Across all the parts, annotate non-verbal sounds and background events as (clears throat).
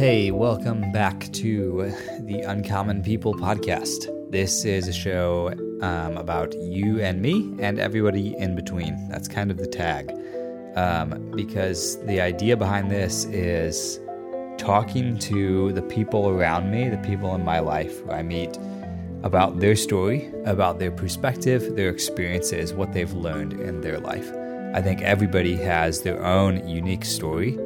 Hey, welcome back to the Uncommon People podcast. This is a show um, about you and me and everybody in between. That's kind of the tag. Um, because the idea behind this is talking to the people around me, the people in my life who I meet, about their story, about their perspective, their experiences, what they've learned in their life. I think everybody has their own unique story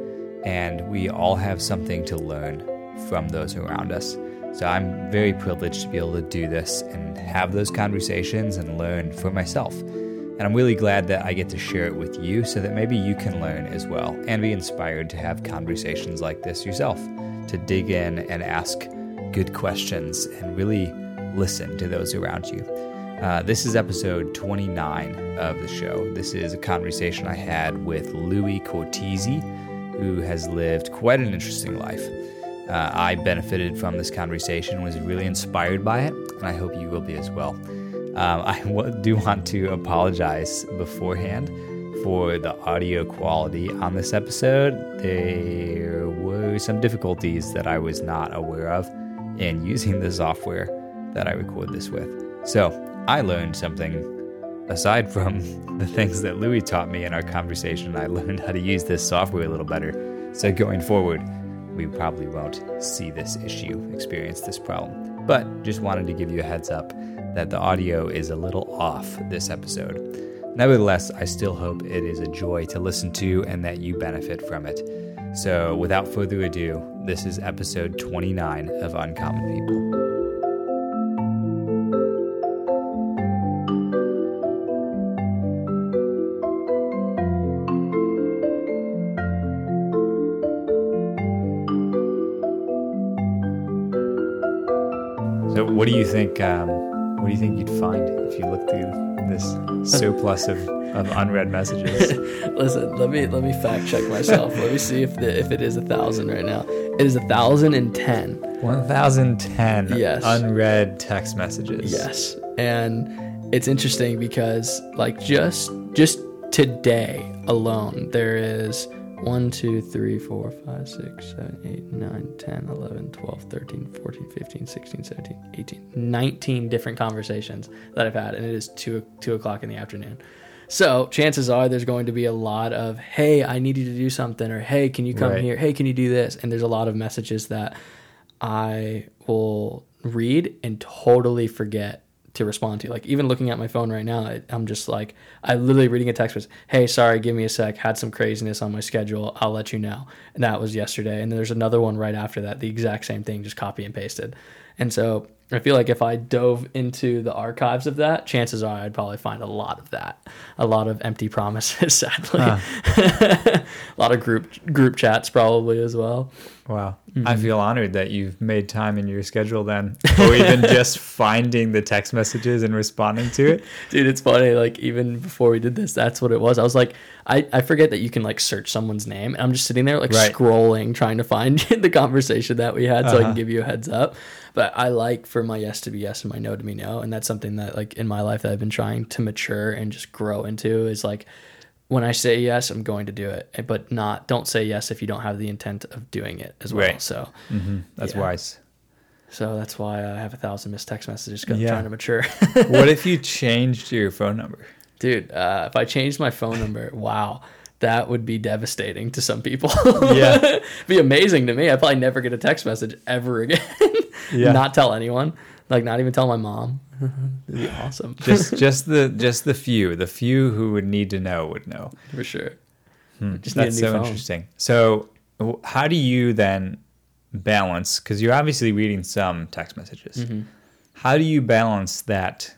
and we all have something to learn from those around us. So I'm very privileged to be able to do this and have those conversations and learn for myself. And I'm really glad that I get to share it with you so that maybe you can learn as well and be inspired to have conversations like this yourself, to dig in and ask good questions and really listen to those around you. Uh, this is episode 29 of the show. This is a conversation I had with Louis Cortese who has lived quite an interesting life. Uh, I benefited from this conversation, was really inspired by it, and I hope you will be as well. Um, I (laughs) do want to apologize beforehand for the audio quality on this episode. There were some difficulties that I was not aware of in using the software that I record this with. So I learned something aside from (laughs) the things that Louis taught me in our conversation, I learned how to use this software a little better. So going forward, we probably won't see this issue, experience this problem. But just wanted to give you a heads up that the audio is a little off this episode. Nevertheless, I still hope it is a joy to listen to and that you benefit from it. So, without further ado, this is episode 29 of Uncommon People. What do you think? Um, what do you think you'd find if you looked through this surplus of, of unread messages? (laughs) Listen, let me let me fact check myself. let me see if the, if it is a thousand right now. It is a thousand and ten. One thousand ten. Yes. Unread text messages. Yes, and it's interesting because like just just today alone there is 1, 2, 3, 4, 5, 6, 7, 8, 9, 10, 11, 12, 13, 14, 15, 16, 17, 18, 19 different conversations that I've had, and it is 2, 2 o'clock in the afternoon. So chances are there's going to be a lot of, hey, I need you to do something, or hey, can you come Right. here? Hey, can you do this? And there's a lot of messages that I will read and totally forget to respond to. Like even looking at my phone right now, I- I'm just like, I literally reading a text was, "Hey, sorry, give me a sec. Had some craziness on my schedule. I'll let you know." And that was yesterday. And then there's another one right after that, the exact same thing, just copy and pasted. And so I feel like if I dove into the archives of that, chances are I'd probably find a lot of that, a lot of empty promises. (laughs) Sadly, (laughs) a lot of group group chats probably as well. Wow. Mm-hmm. I feel honored that you've made time in your schedule then, or even (laughs) just finding the text messages and responding to it. (laughs) Dude, it's funny. Like even before we did this, that's what it was. I was like, I, I forget that you can like search someone's name. And I'm just sitting there like Right. scrolling, trying to find (laughs) the conversation that we had, so I Uh-huh. can give you a heads up. But I like for my yes to be yes and my no to be no, and that's something that like in my life that I've been trying to mature and just grow into is like when I say yes, I'm going to do it, but not don't say yes if you don't have the intent of doing it as well. Right. So hmm That's Yeah. wise. so that's why I have a thousand missed text messages because Yeah. I'm trying to mature. (laughs) what if you (laughs) changed your phone number? Dude, uh, if I changed my phone number, wow, that would be devastating to some people. Yeah. (laughs) be amazing to me. I'd probably never get a text message ever again. Yeah. Not tell anyone. Like not even tell my mom. (laughs) It'd be awesome. Just (laughs) just the just the few, the few who would need to know would know. for sure. Hmm, Just need That's so phone. interesting. So, how do you then balance? Because you're obviously reading some text messages. Mm-hmm. How do you balance that,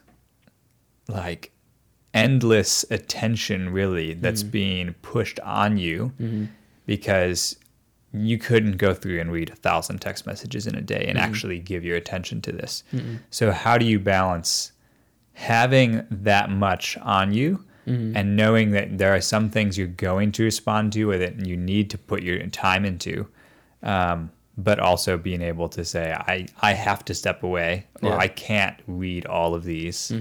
like, endless attention really that's Mm-hmm. being pushed on you because you couldn't go through and read a thousand text messages in a day and Mm-hmm. actually give your attention to this. So, how do you balance having that much on you Mm-hmm. and knowing that there are some things you're going to respond to or that you need to put your time into, um, but also being able to say, I, I have to step away or Yeah. I can't read all of these.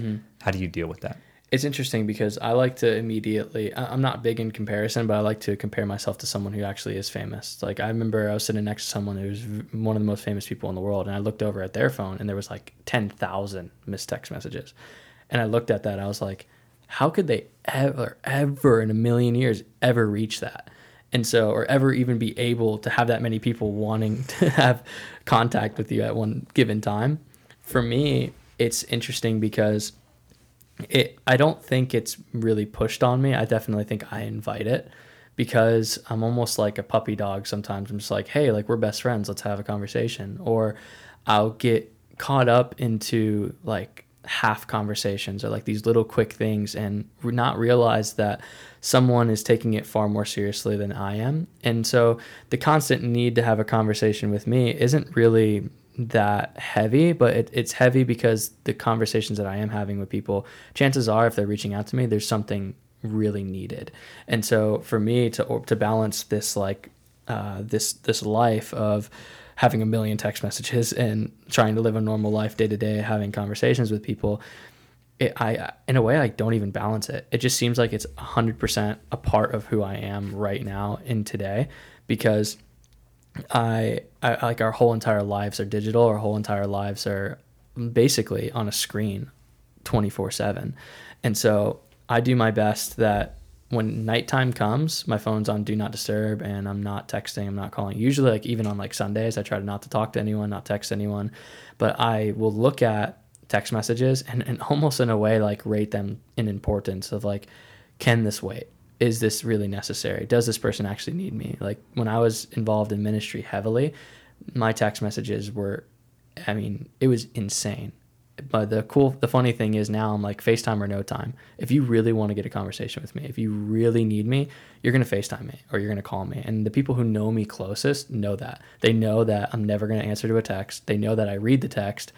How do you deal with that? It's interesting because I like to immediately. I'm not big in comparison, but I like to compare myself to someone who actually is famous. Like I remember I was sitting next to someone who was one of the most famous people in the world, and I looked over at their phone, and there was like ten thousand missed text messages, and I looked at that, I was like, how could they ever, ever in a million years ever reach that? And so, or ever even be able to have that many people wanting (laughs) to have contact with you at one given time. For me, it's interesting because it I don't think it's really pushed on me. I definitely think I invite it because I'm almost like a puppy dog sometimes. I'm just like, "Hey, like we're best friends, let's have a conversation." Or I'll get caught up into like half conversations or like these little quick things and not realize that someone is taking it far more seriously than I am. And so the constant need to have a conversation with me isn't really that heavy, but it, it's heavy because the conversations that I am having with people, chances are, if they're reaching out to me, there's something really needed. And so for me to to balance this like uh, this this life of having a million text messages (laughs) and trying to live a normal life day to day, having conversations with people, it, I in a way I don't even balance it. It just seems like it's hundred percent a part of who I am right now in today because I, I like our whole entire lives are digital. Our whole entire lives are basically on a screen, twenty four seven, and so I do my best that when nighttime comes, my phone's on do not disturb and I'm not texting, I'm not calling. Usually like even on like Sundays, I try to not to talk to anyone, not text anyone, but I will look at text messages and, and (laughs) almost in a way like rate them in importance of like, can this wait? Is this really necessary? Does this person actually need me? Like when I was involved in ministry heavily, my text messages were, I mean, it was insane. But the cool the funny thing is now i'm like facetime or no time. If you really want to get a conversation with me if you really need me you're going to facetime me or you're going to call me. And the people who know me closest know that. They know that i'm never going to answer to a text. They know that i read the text.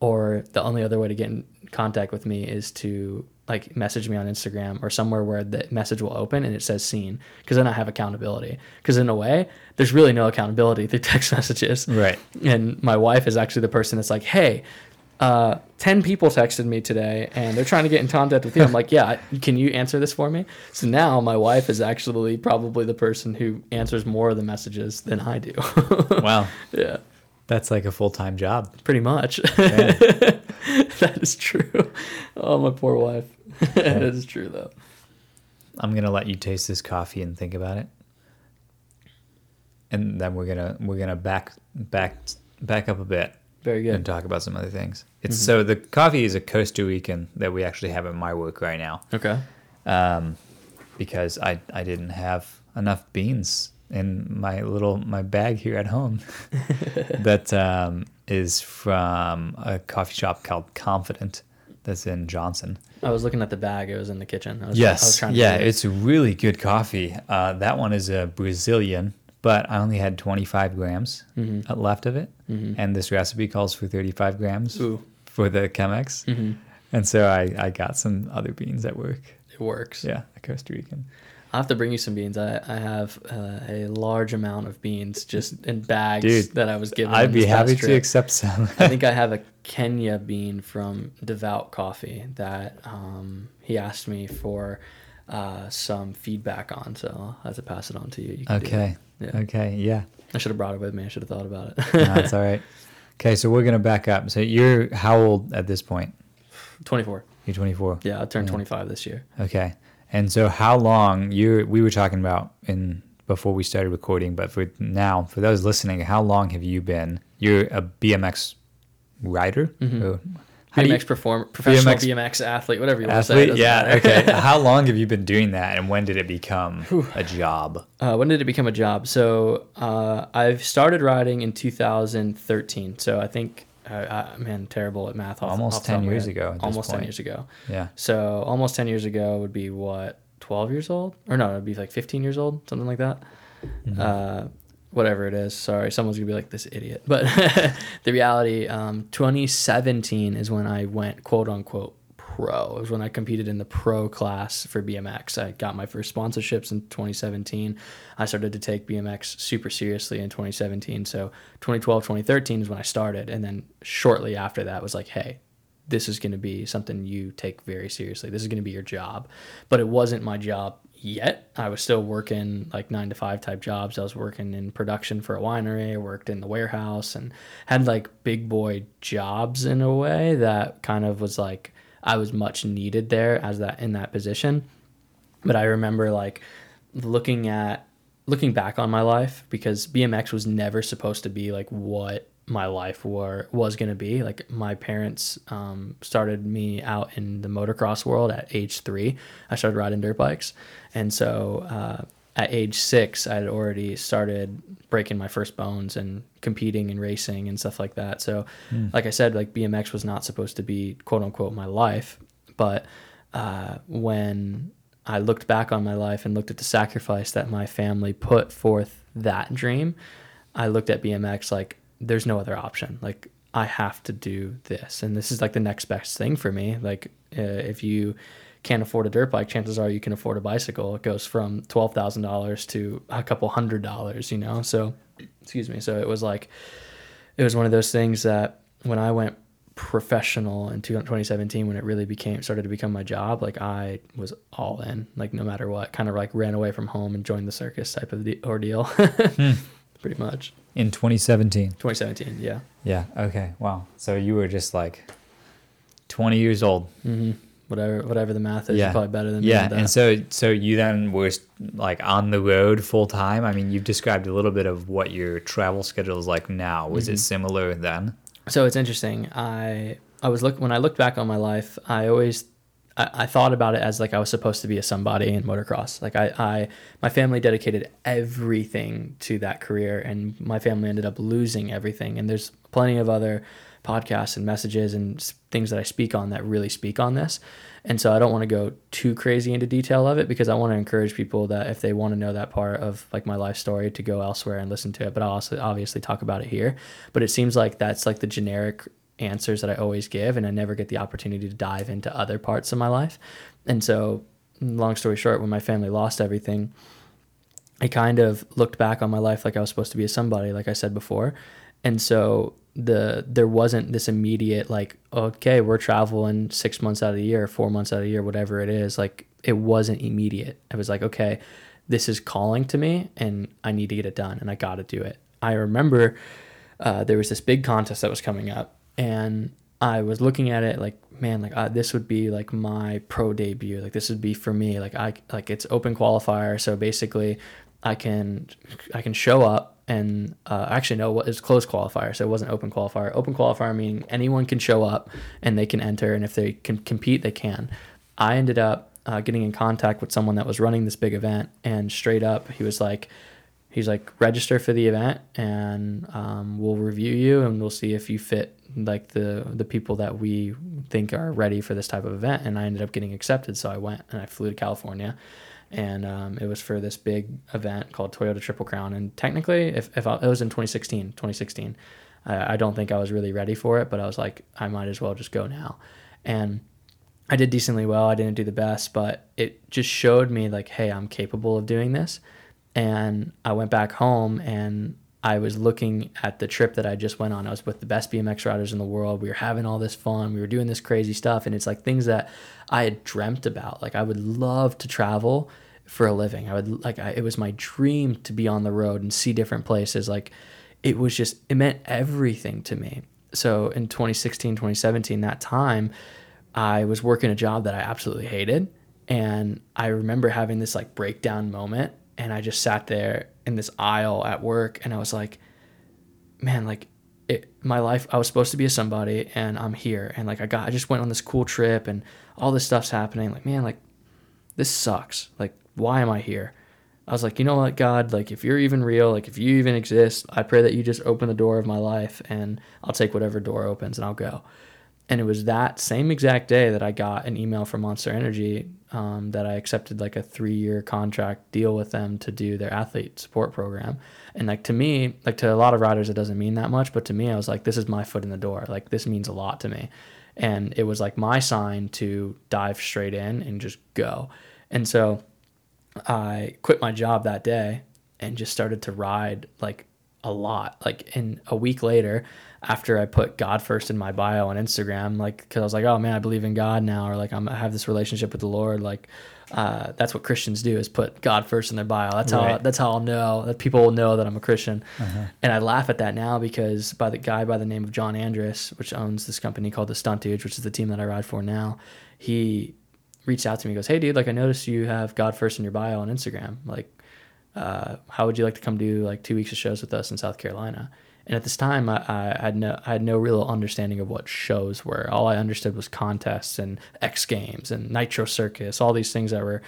Or the only other way to get in contact with me is to like message me on instagram or somewhere where the message will open and it says seen because then i have accountability because in a way there's really no accountability through (laughs) text messages Right. and my wife is actually the person that's like, hey, uh, 10 people texted me today and they're trying to get in contact with you. I'm like, yeah, can you answer this for me? So now my wife is actually probably the person who answers more of the messages than I do. (laughs) Wow. yeah, That's like a full time job. pretty much. (laughs) (laughs) that is true. Oh, my poor wife. (laughs) that is true, though. I'm gonna let you taste this coffee and think about it, and then we're gonna we're gonna back back back up a bit Very good. Mm-hmm. talk about some other things. It's so the coffee is a Costa Rican that we actually have at my work right now, Okay. um, because I I didn't have enough beans in my little my bag here at home. (laughs) that um, is from a coffee shop called Confident that's in Johnson. I was looking at the bag. It was in the kitchen. I was, I was Yes, trying to yeah, it's really good coffee. Uh, that one is a Brazilian, but I only had 25 grams Mhm. uh, left of it, Mhm. and this recipe calls for 35 grams Ooh. for the Chemex, Mhm. and so I, I got some other beans at work. It works. Yeah, a Costa Rican. I'll have to bring you some beans. I, I have uh, a large amount of beans just in bags Dude, that I was given. I'd be happy to accept some. I (laughs) think I have a Kenya bean from Devout Coffee that um, he asked me for uh, some feedback on, so I'll have to pass it on to you. you okay. Yeah. okay, yeah, I should have brought it with me. I should have thought about it. (laughs) no, that's all right. Okay, so we're gonna back up. So you're how old at this point? 24. You're 24. Yeah, I turned Yeah. 25 this year. Okay. And so how long you we were talking about in before we started recording, but for now, for those listening, how long have you been? You're a BMX rider? Mhm. Or- how do you- BMX perform professional BMX BMX, athlete, whatever you want to say. athlete? Yeah, okay. (laughs) how long have you been doing that and when did it become a job? Uh, when did it become a job? So uh, I've started riding in 2013. So I think, uh, man, terrible at math. Off, Almost off 10 years head. ago Almost 10 years ago. Yeah. So almost 10 years ago would be what, 12 years old? Or no, it'd be like 15 years old, something like that. Mm-hmm. Uh, whatever it is. Sorry, someone's gonna be like this idiot. (laughs) But (laughs) the reality, um, 2017 is when I went quote unquote pro. It was when I competed in the pro class for BMX. I got my first sponsorships in 2017. I started to take BMX super seriously in 2017. So 2012, 2013 is when I started, and then shortly after that was like, hey, this is going to be something you take very seriously. This is going to be your job. But it wasn't my job yet. I was still working like nine to five type jobs. I was working in production for a winery. I worked in the warehouse and had like big boy jobs in a way that kind of was like I was much needed there as that in that position. But I remember like looking at looking back on my life because BMX was never supposed to be like what my life were was going to be. Like my parents um, started me out in the motocross world at age three. I started riding dirt bikes. And so uh, at age six i had already started breaking my first bones and competing and racing and stuff like that so mm. like i said like bmx was not supposed to be quote unquote my life but uh, when i looked back on my life and looked at the sacrifice that my family put forth that dream i looked at bmx like there's no other option. Like I have to do this, and this is like the next best thing for me. Like uh, if you can't afford a dirt bike, chances are you can afford a bicycle. It goes from twelve thousand dollars to a couple hundred dollars, you know. So, excuse me. So it was like, it was one of those things that when I went professional in 2017 when it really became started to become my job like i was all in like no matter what kind of like ran away from home and joined the circus type of the ordeal (laughs) hmm. pretty much in 2017. 2017, yeah. Yeah. Okay. Wow. So you were just like 20 years old. Mm-hmm. Whatever, whatever the math is, yeah. probably better than yeah. And so, so you then were like on the road full time. I mean, you've described a little bit of what your travel schedule is like now. Was mm-hmm. it similar then? So it's interesting. I I was look when I looked back on my life. I always I, I thought about it as like I was supposed to be a somebody in motocross. Like I, I, my family dedicated everything to that career, and my family ended up losing everything. And there's plenty of other podcasts and messages and things that I speak on that really speak on this. And so I don't want to go too crazy into detail of it because I want to encourage people that if they want to know that part of like my life story to go elsewhere and listen to it. But I'll also obviously talk about it here. But it seems like that's like the generic answers that I always give, and I never get the opportunity to dive into other parts of my life. And so, long story short, when my family lost everything, I kind of looked back on my life like I was supposed to be a somebody, like I said before. And so the there wasn't this immediate like, okay, we're traveling six months out of the year, four months out of the year, whatever it is. Like it wasn't immediate. It was like, okay, this is calling to me, and I need to get it done, and I got to do it. I remember uh, there was this big contest that was coming up and I was looking at it like, man, like uh, this would be like my pro debut. Like this would be for me. Like I like it's open qualifier, so basically, I can I can show up and uh, actually no, it's closed qualifier, so it wasn't open qualifier. Open qualifier meaning anyone can show up and they can enter, and if they can compete, they can. I ended up uh, getting in contact with someone that was running this big event, and straight up, he was like, he's like, register for the event, and um, we'll review you, and we'll see if you fit like the the people that we think are ready for this type of event and i ended up getting accepted so i went and i flew to california and um, it was for this big event called toyota triple crown. And technically if, if I, it was in 2016 2016 I, I don't think i was really ready for it but i was like i might as well just go now. And i did decently well. I didn't do the best but it just showed me like hey i'm capable of doing this. And i went back home and I was looking at the trip that I just went on. I was with the best BMX riders in the world. We were having all this fun. We were doing this crazy stuff. And it's like things that I had dreamt about. Like I would love to travel for a living. I would like, I, it was my dream to be on the road and see different places. Like it was just, it meant everything to me. So in 2016, 2017, that time, I was working a job that I absolutely hated. And I remember having this like breakdown moment. And I just sat there in this aisle at work and I was like, man, like it, my life, I was supposed to be a somebody and I'm here. And like, I got, I just went on this cool trip and all this stuff's happening. Like, man, like this sucks. Like, why am I here? I was like, you know what, God, like if you're even real, like if you even exist, I pray that you just open the door of my life and I'll take whatever door opens and I'll go. And it was that same exact day that I got an email from Monster Energy um, that I accepted like a three year contract deal with them to do their athlete support program. And like to me, like to a lot of riders, it doesn't mean that much. But to me, I was like, this is my foot in the door. Like this means a lot to me. And it was like my sign to dive straight in and just go. And so I quit my job that day and just started to ride like a lot. Like in a week later, after I put God first in my bio on Instagram, like because I was like, oh man, I believe in God now, or like I'm, I have this relationship with the Lord. Like uh, that's what Christians do is put God first in their bio. That's how Right. that's how I'll know that people will know that I'm a Christian. And I laugh at that now because by the guy by the name of John Andrus, which owns this company called the Stuntage, which is the team that I ride for now, he reached out to me. He goes, "Hey, dude, like I noticed you have God first in your bio on Instagram. Like, uh, how would you like to come do like two weeks of shows with us in South Carolina?" And at this time, I, I had no I had no real understanding of what shows were. All I understood was contests and X Games and Nitro Circus, all these things that were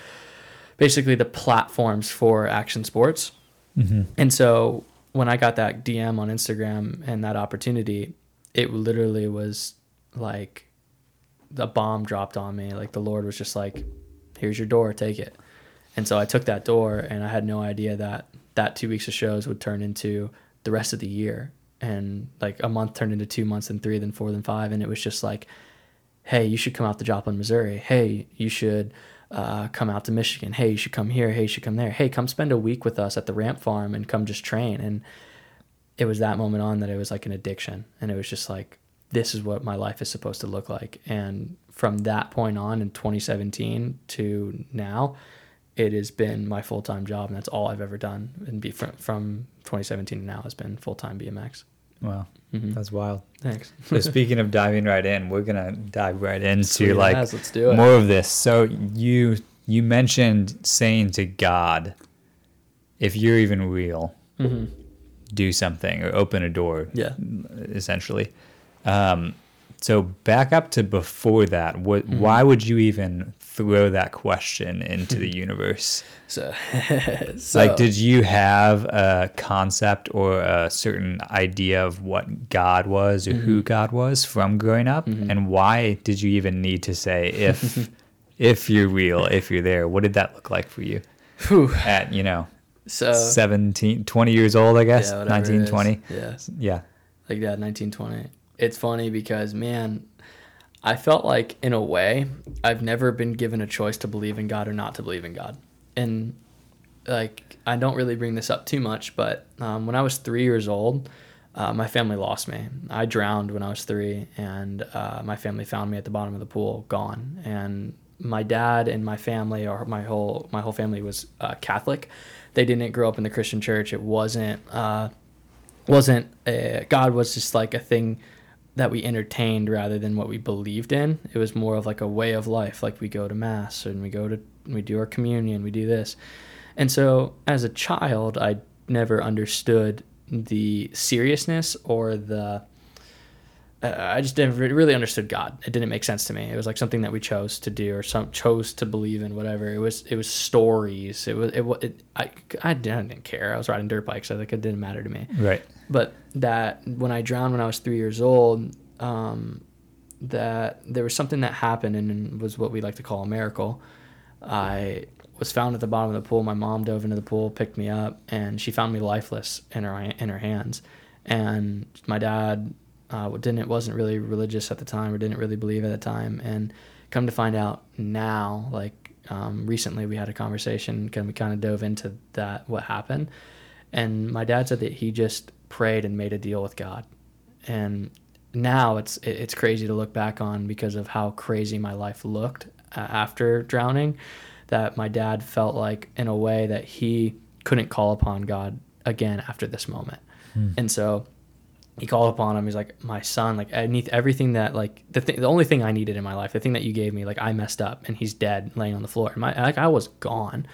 basically the platforms for action sports. Mm-hmm. And so when I got that DM on Instagram and that opportunity, it literally was like a bomb dropped on me. Like the Lord was just like, "Here's your door, take it." And so I took that door, and I had no idea that that two weeks of shows would turn into the rest of the year, and like a month turned into two months, and three, then four, then five, and it was just like, "Hey, you should come out to Joplin, Missouri. Hey, you should." Uh, come out to Michigan. Hey, you should come here. Hey, you should come there. Hey, come spend a week with us at the Ramp Farm and come just train. And it was that moment on that it was like an addiction and it was just like this is what my life is supposed to look like and from that point on in 2017 to now it has been my full-time job and that's all i've ever done and be from, from 2017 to now has been full-time bmx Wow, that's wild. thanks (laughs) So speaking of diving right in, we're gonna dive right into Sweet like let's do it. more of this. So you you mentioned saying to God, if you're even real, do something or open a door. Yeah. essentially. Um, so back up to before that. What? Mm-hmm. Why would you even throw that question into the (laughs) universe? so, (laughs) so like, did you have a concept or a certain idea of what God was or Mm-hmm. who God was from growing up? And why did you even need to say if (laughs) if you're real, if you're there? What did that look like for you Whew. at you know so 17, 20 years old? I guess yeah, 19, 20? yeah Yeah. like that 1920 it's funny because man i felt like in a way i've never been given a choice to believe in god or not to believe in god. And like i don't really bring this up too much but um, when i was three years old uh, my family lost me. I drowned when i was three and uh, my family found me at the bottom of the pool gone. And my dad and my family or my whole my whole family was uh, catholic. They didn't grow up in the christian church. It wasn't uh, wasn't uh, God was just like a thing that we entertained rather than what we believed in. It was more of like a way of life. Like we go to mass and we go to we do our communion, we do this. And so as a child, I never understood the seriousness or the uh, I just didn't really understood God. It didn't make sense to me. It was like something that we chose to do or some chose to believe in. Whatever it was, it was stories. It was it. it I I didn't care. I was riding dirt bikes, so like it didn't matter to me Right. but that when I drowned when I was three years old, um, that there was something that happened and was what we like to call a miracle. I was found at the bottom of the pool. My mom dove into the pool, picked me up, and she found me lifeless in her in her hands. And my dad uh, didn't it wasn't really religious at the time or didn't really believe at the time. And come to find out now, like um, recently, we had a conversation and we kind of dove into that what happened. And my dad said that he just prayed and made a deal with God. And now it's it's crazy to look back on because of how crazy my life looked after drowning. That my dad felt like in a way that he couldn't call upon God again after this moment. And so he called upon him. He's like, my son, like I need everything that like the the only thing I needed in my life, the thing that you gave me, like I messed up and he's dead laying on the floor. And my like I was gone.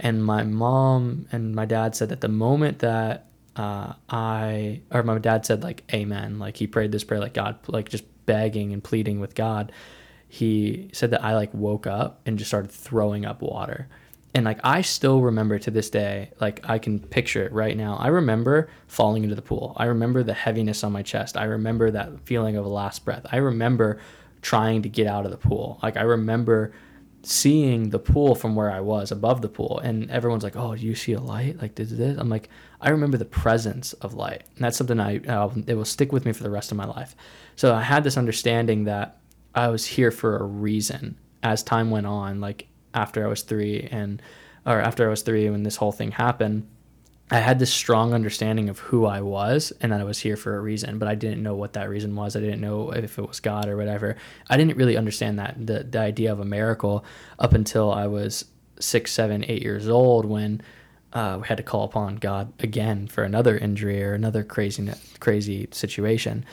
And my mom and my dad said that the moment that uh, I or my dad said like Amen, like he prayed this prayer like God, like just begging and pleading with God. He said that I like woke up and just started throwing up water and like I still remember to this day, like I can picture it right now. I remember falling into the pool. I remember the heaviness on my chest. I remember that feeling of a last breath. I remember trying to get out of the pool. Like I remember seeing the pool from where I was above the pool, and everyone's like, "Oh, do you see a light? Like did this?" I'm like, I remember the presence of light, and that's something I uh, it will stick with me for the rest of my life. So I had this understanding that I was here for a reason. As time went on, like after I was three and or after I was three when this whole thing happened, I had this strong understanding of who I was and that I was here for a reason, but I didn't know what that reason was. I didn't know if it was God or whatever. I didn't really understand that the the idea of a miracle up until I was six, seven, eight years old when uh, we had to call upon God again for another injury or another crazy crazy situation.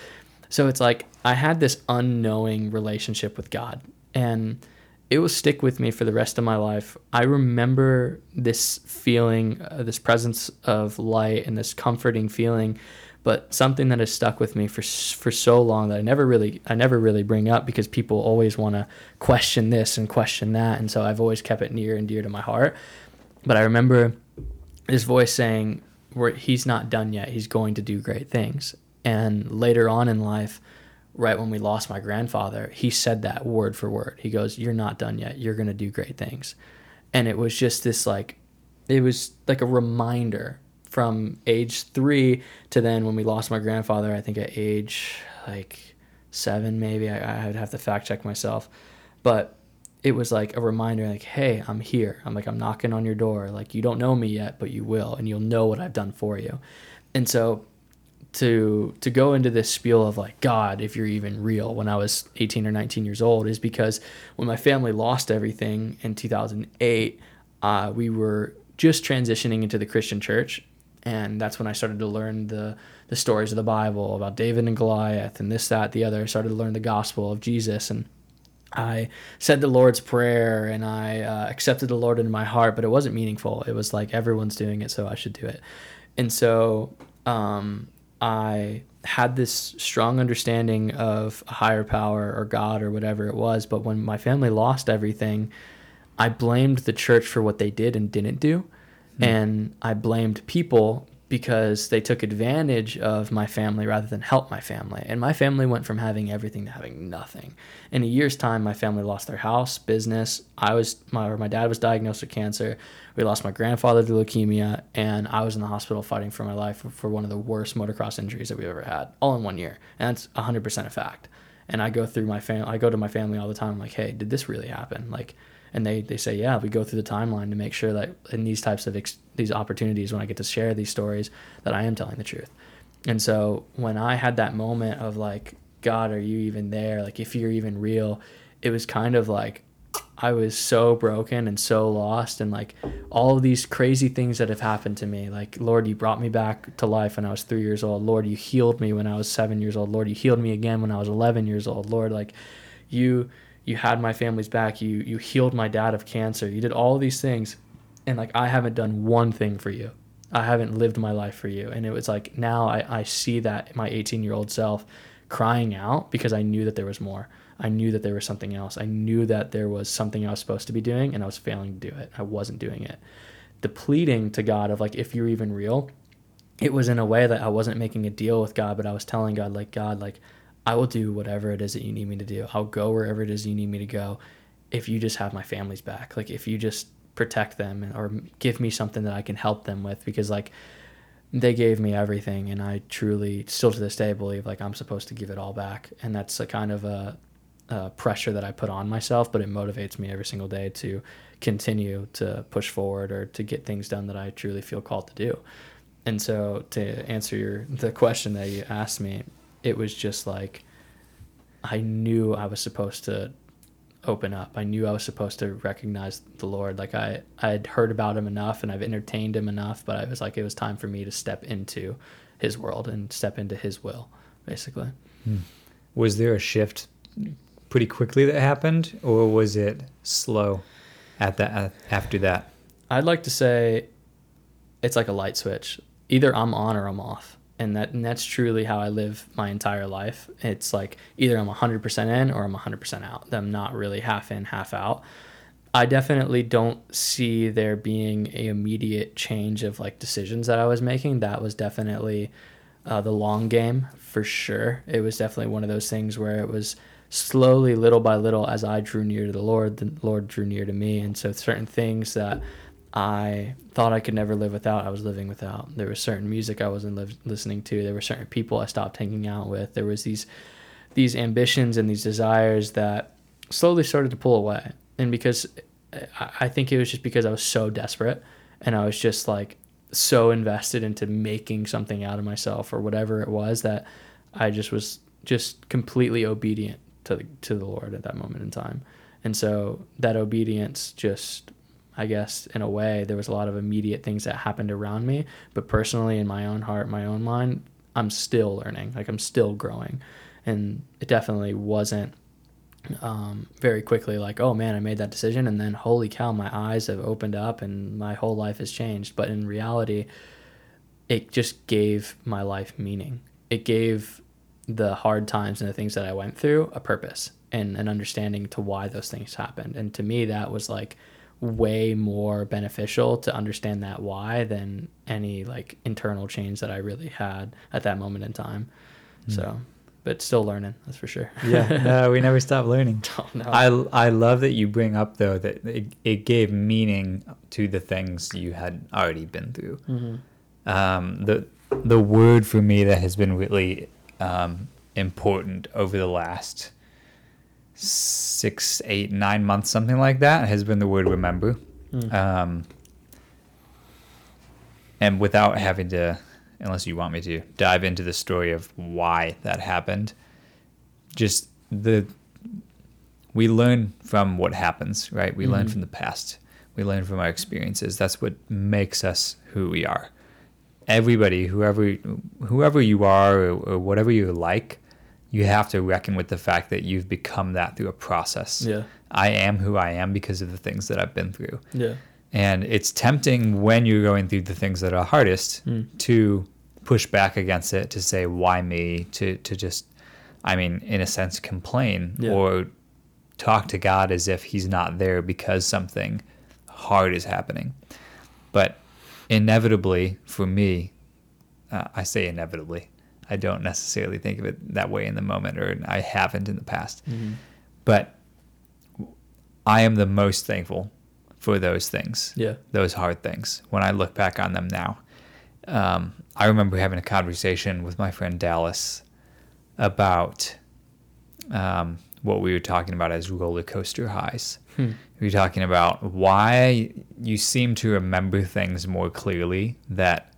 So it's like I had this unknowing relationship with God and it will stick with me for the rest of my life. I remember this feeling, uh, this presence of light and this comforting feeling, but something that has stuck with me for for so long that I never really I never really bring up because people always want to question this and question that, and so I've always kept it near and dear to my heart. But I remember this voice saying, "He's not done yet. He's going to do great things." And later on in life, right when we lost my grandfather, he said that word for word. He goes, You're not done yet. You're going to do great things. And it was just this like, it was like a reminder from age three to then when we lost my grandfather, I think at age like seven, maybe. I, I would have to fact check myself. But it was like a reminder like, Hey, I'm here. I'm like, I'm knocking on your door. Like, you don't know me yet, but you will. And you'll know what I've done for you. And so to to go into this spiel of like God, if you're even real, when I was 18 or 19 years old, is because when my family lost everything in 2008, uh, we were just transitioning into the Christian church, and that's when I started to learn the the stories of the Bible about David and Goliath and this, that, the other. I started to learn the gospel of Jesus and. I said the Lord's Prayer and I uh, accepted the Lord into my heart, but it wasn't meaningful. It was like everyone's doing it, so I should do it. And so um, I had this strong understanding of a higher power or God or whatever it was. But when my family lost everything, I blamed the church for what they did and didn't do. Mm. And I blamed people because they took advantage of my family rather than help my family. And my family went from having everything to having nothing. In a year's time, my family lost their house, business. I was my my dad was diagnosed with cancer. We lost my grandfather to leukemia, and I was in the hospital fighting for my life for one of the worst motocross injuries that we've ever had, all in one year. And that's 100% a fact. And I go through my family. I go to my family all the time. I'm like, hey, did this really happen? Like, and they they say yeah we go through the timeline to make sure that in these types of these opportunities when i get to share these stories that i am telling the truth. And so when i had that moment of like god are you even there? Like if you're even real it was kind of like i was so broken and so lost and like all of these crazy things that have happened to me. Like lord you brought me back to life when i was three years old. Lord you healed me when i was seven years old. Lord you healed me again when i was 11 years old. Lord like you you had my family's back you you healed my dad of cancer you did all these things and like i haven't done one thing for you. I haven't lived my life for you. And it was like now i, I see that my 18 year old self crying out because i knew that there was more. I knew that there was something else. I knew that there was something i was supposed to be doing and i was failing to do it. I wasn't doing it. The pleading to god of like if you're even real it was in a way that i wasn't making a deal with god but i was telling god like god like I will do whatever it is that you need me to do. I'll go wherever it is you need me to go if you just have my family's back. Like if you just protect them or give me something that I can help them with because like they gave me everything and I truly still to this day believe like I'm supposed to give it all back and that's a kind of a, a pressure that I put on myself but it motivates me every single day to continue to push forward or to get things done that I truly feel called to do. And so to answer your the question that you asked me, it was just like I knew I was supposed to open up. I knew I was supposed to recognize the Lord. Like I I had heard about him enough and I've entertained him enough, but I was like it was time for me to step into his world and step into his will, basically. Hmm. Was there a shift pretty quickly that happened or was it slow at that after that? I'd like to say it's like a light switch. Either I'm on or I'm off and that and that's truly how I live my entire life. It's like either I'm 100% in or I'm 100% out. I'm not really half in, half out. I definitely don't see there being a immediate change of like decisions that I was making. That was definitely uh, the long game for sure. It was definitely one of those things where it was slowly, little by little, as I drew near to the Lord, the Lord drew near to me, and so certain things that I thought I could never live without, I was living without. There was certain music I wasn't li- listening to. There were certain people I stopped hanging out with. There was these these ambitions and these desires that slowly started to pull away. And because I think it was just because I was so desperate and I was just like so invested into making something out of myself or whatever it was that I just was just completely obedient to the, to the Lord at that moment in time. And so that obedience just I guess in a way there was a lot of immediate things that happened around me, but personally in my own heart, my own mind, I'm still learning. Like I'm still growing. And it definitely wasn't um, very quickly like, oh man, I made that decision, and then holy cow, my eyes have opened up and my whole life has changed. But in reality, it just gave my life meaning. It gave the hard times and the things that I went through a purpose and an understanding to why those things happened. And to me, that was like way more beneficial to understand that why than any like internal change that I really had at that moment in time. Mm. So, but still learning, that's for sure. yeah, no, (laughs) we never stop learning. (laughs) Oh, no. I I love that you bring up though that it, it gave meaning to the things you had already been through. Mm-hmm. Um, the the word for me that has been really um, important over the last six, eight, nine months, something like that, has been the word remember. Mm. Um, and without having to, unless you want me to, dive into the story of why that happened, just the we learn from what happens, right? We mm-hmm. learn from the past. We learn from our experiences. That's what makes us who we are. Everybody, whoever whoever you are or, or whatever you like, you have to reckon with the fact that you've become that through a process. Yeah. I am who I am because of the things that I've been through. Yeah. And it's tempting when you're going through the things that are hardest mm. to push back against it, to say, why me? To, to just, I mean, in a sense, complain yeah. or talk to God as if He's not there because something hard is happening. But inevitably, for me, uh, I say inevitably, I don't necessarily think of it that way in the moment, or I haven't in the past. Mm-hmm. But I am the most thankful for those things, yeah, those hard things. When I look back on them now, um, I remember having a conversation with my friend Dallas about um, what we were talking about as roller coaster highs. Hmm. We were talking about why you seem to remember things more clearly that